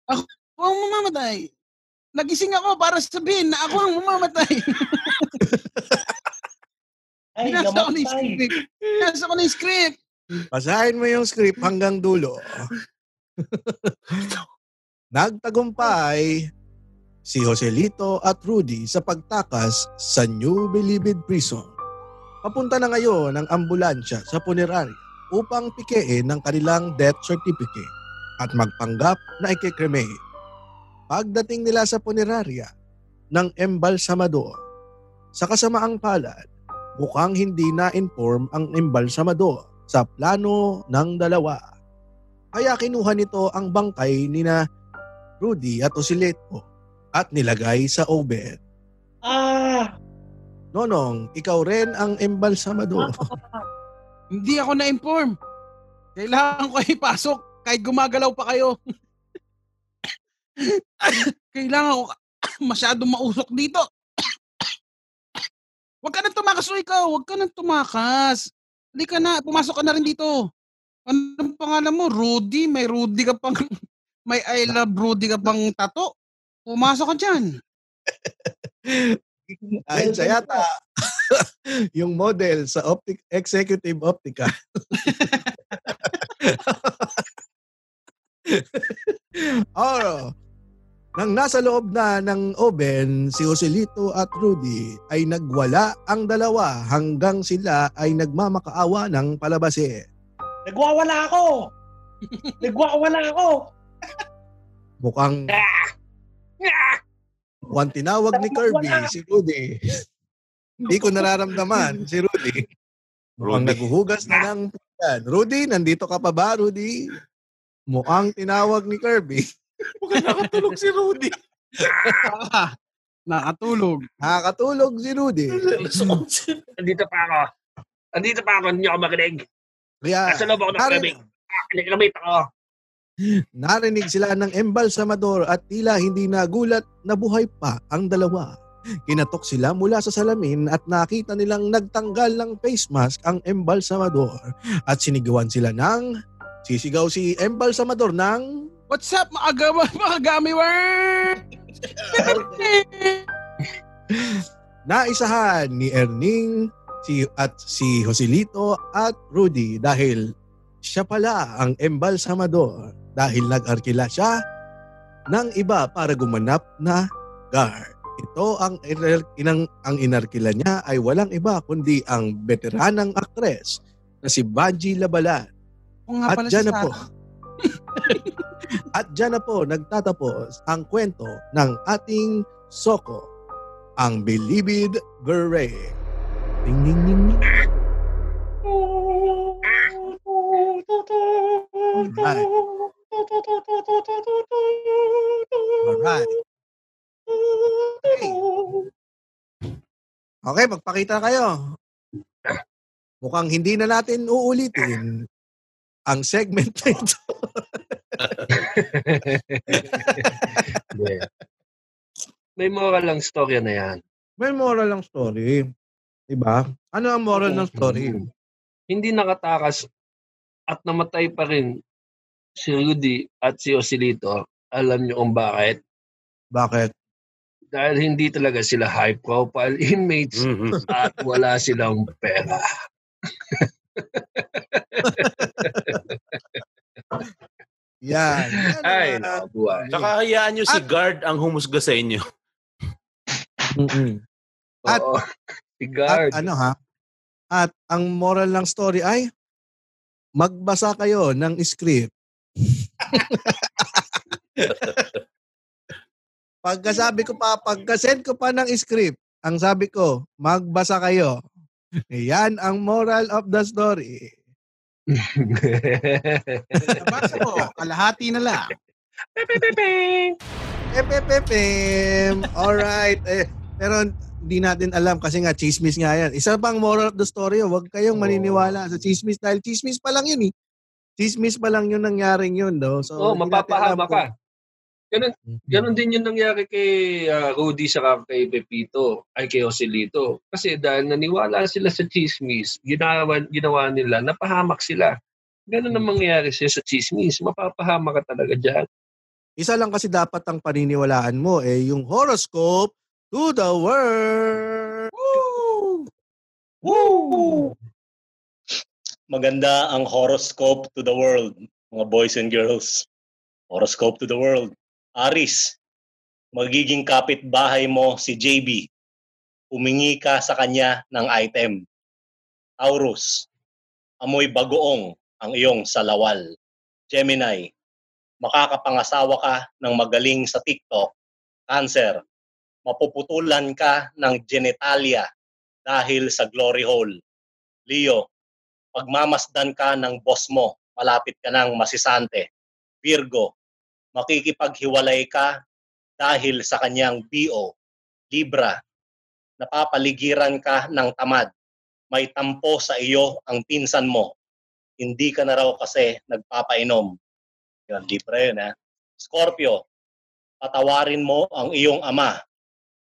Ako ang mamamatay. Nagising ako para sabihin na ako ang mamamatay. Ay, Binasa ko na yung namatay. script. Binasa ko na yung script. Basahin mo yung script hanggang dulo. Nagtagumpay si Joselito at Rudy sa pagtakas sa New Bilibid Prison. Papunta na ngayon ang ambulansya sa punerarya upang pikein ng kanilang death certificate at magpanggap na ikikremate. Pagdating nila sa punerarya ng embalsamador, sa kasamaang palad, mukhang hindi na-inform ang embalsamador sa plano ng dalawa. Kaya kinuha nito ang bangkay ni na Rudy at Osileto at nilagay sa oven. Ah! Nonong, ikaw rin ang embalsamador. Hindi ako na-inform. Kailangan ko ipasok kahit gumagalaw pa kayo. Kailangan ko masyadong mausok dito. Huwag ka nang tumakas, ikaw. Huwag ka nang tumakas. Hindi ka na. Pumasok ka na rin dito. Anong pangalan mo? Rudy? May Rudy ka pang... May I love Rudy ka pang tato. Pumasok ka dyan. Ay, siya yata. yung model sa optic, executive optica. oh, nang nasa loob na ng oven, si Joselito at Rudy ay nagwala ang dalawa hanggang sila ay nagmamakaawa ng palabasin. Nagwawala ako! Nagwawala ako! Mukhang Mukhang tinawag ni Kirby si Rudy. Hindi ko nararamdaman si Rudy. Mukhang Rudy. naghuhugas na ng pinggan. Rudy, nandito ka pa ba, Rudy? Mukhang tinawag ni Kirby. Mukhang nakatulog si Rudy. Nakatulog. Nakakatulog si Rudy. Andito pa ako. Andito pa ako, hindi ako makinig. Kaya Nasa loob ako ng kremate. Ah, Nikremate ako. narinig sila ng embalsamador at tila hindi nagulat na buhay pa ang dalawa. Kinatok sila mula sa salamin at nakita nilang nagtanggal ng face mask ang embalsamador at sinigawan sila ng sisigaw si embalsamador ng What's up, mga gama, mga worm? naisahan ni Erning si, at si Joselito at Rudy dahil siya pala ang embalsamador dahil nag-arkila siya ng iba para gumanap na guard. Ito ang, inang, ang inarkila niya ay walang iba kundi ang veteranang aktres na si Banji Labalan. Nga At pala dyan si na po. At dyan na po nagtatapos ang kwento ng ating Soko, ang Bilibid Beret. Ding ding ding ding. Okay. Okay, magpakita kayo. Mukhang hindi na natin uulitin ang segment na ito. Yeah. May moral lang storya na yan. May moral ng story. Diba? Ano ang moral ng story? Hindi nakatakas at namatay pa rin si Rudy at si Osilito. Alam niyo kung bakit? Bakit? Dahil hindi talaga sila high profile inmates Mhm. at wala silang pera. Yan. Yan Ay, nakabuhay. Tsaka hayaan nyo si At- guard ang humusga sa inyo. At- Oo. Si guard. At ano ha? At ang moral ng story ay magbasa kayo ng script. Pagkasabi ko pa, pagka-send ko pa ng script, ang sabi ko, magbasa kayo. Yan ang moral of the story. Nabasa mo, kalahati na lang. Epepepem. Alright. Eh, pero hindi natin alam kasi nga chismis nga yan. Isa pang moral of the story, huwag kayong maniniwala sa chismis dahil chismis pa lang yun eh. Chismis pa lang yun nangyaring yun, do. So, oh, mapapahama ka. Ganun, ganun din yung nangyari kay ah, Rudy sa kay Pepito, ay kay Joselito. Kasi dahil naniwala sila sa chismis, ginawa, ginawa nila, napahamak sila. Ganun ang mangyayari siya sa chismis. Mapapahama ka talaga dyan. Isa lang kasi dapat ang paniniwalaan mo eh yung horoscope to the world. Woo! Woo! Maganda ang horoscope to the world, mga boys and girls. Horoscope to the world. Aris, magiging kapitbahay mo si JB. Humingi ka sa kanya ng item. Taurus, amoy bagoong ang iyong salawal. Gemini, makakapangasawa ka ng magaling sa TikTok. Cancer, mapuputulan ka ng genitalia dahil sa glory hole. Leo, pagmamasdan ka ng boss mo, malapit ka ng masisante. Virgo, makikipaghiwalay ka dahil sa kanyang BO. Libra, napapaligiran ka ng tamad. May tampo sa iyo ang pinsan mo. Hindi ka na raw kasi nagpapainom. Yun, Libra yun ha. Scorpio, patawarin mo ang iyong ama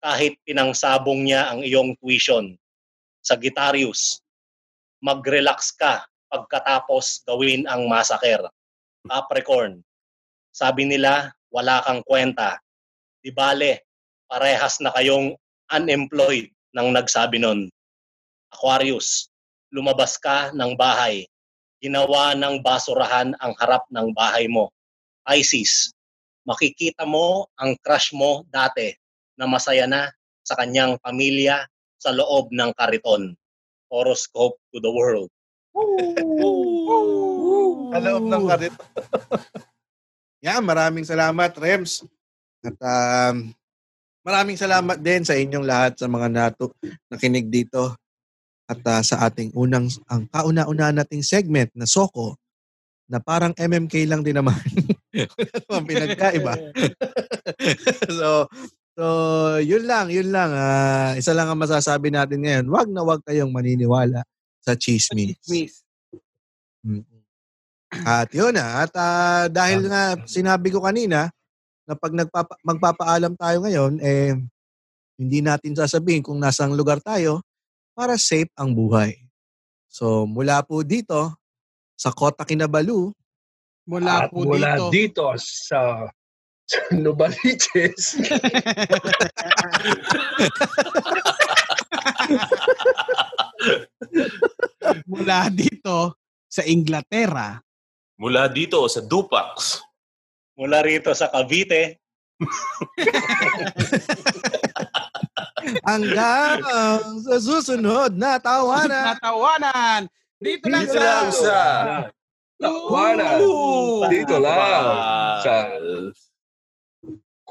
kahit pinangsabong niya ang iyong tuition. Sagittarius, mag-relax ka pagkatapos gawin ang massacre. Capricorn, sabi nila wala kang kwenta. Di bale, parehas na kayong unemployed nang nagsabi nun. Aquarius, lumabas ka ng bahay. Ginawa ng basurahan ang harap ng bahay mo. Pisces, makikita mo ang crush mo dati na masaya na sa kanyang pamilya sa loob ng kariton. Horoscope to the world. Sa loob ng karit. Yan, maraming salamat, Rems. At um, maraming salamat din sa inyong lahat sa mga nato nakinig dito at ah, sa ating unang ang kauna-una nating segment na Soko na parang MMK lang din naman. Wala namang pinagkaiba. so, so yun lang, yun lang. ah, isa lang ang masasabi natin ngayon. Wag na wag kayong maniniwala sa chismis. Miss. Mm. At yun na. At ah, dahil nga sinabi ko kanina na pag nagpapa, magpapaalam tayo ngayon, eh, hindi natin sasabihin kung nasang lugar tayo para safe ang buhay. So mula po dito sa Kota Kinabalu, Mula At po mula dito. dito sa, sa Novaliches, Mula dito sa Inglaterra. Mula dito sa Dupax. Mula rito sa Cavite, hanggang sa susunod na tawanan. Natawanan. Dito lang Dito sa... lang sa... Tawanan. Dito lang sa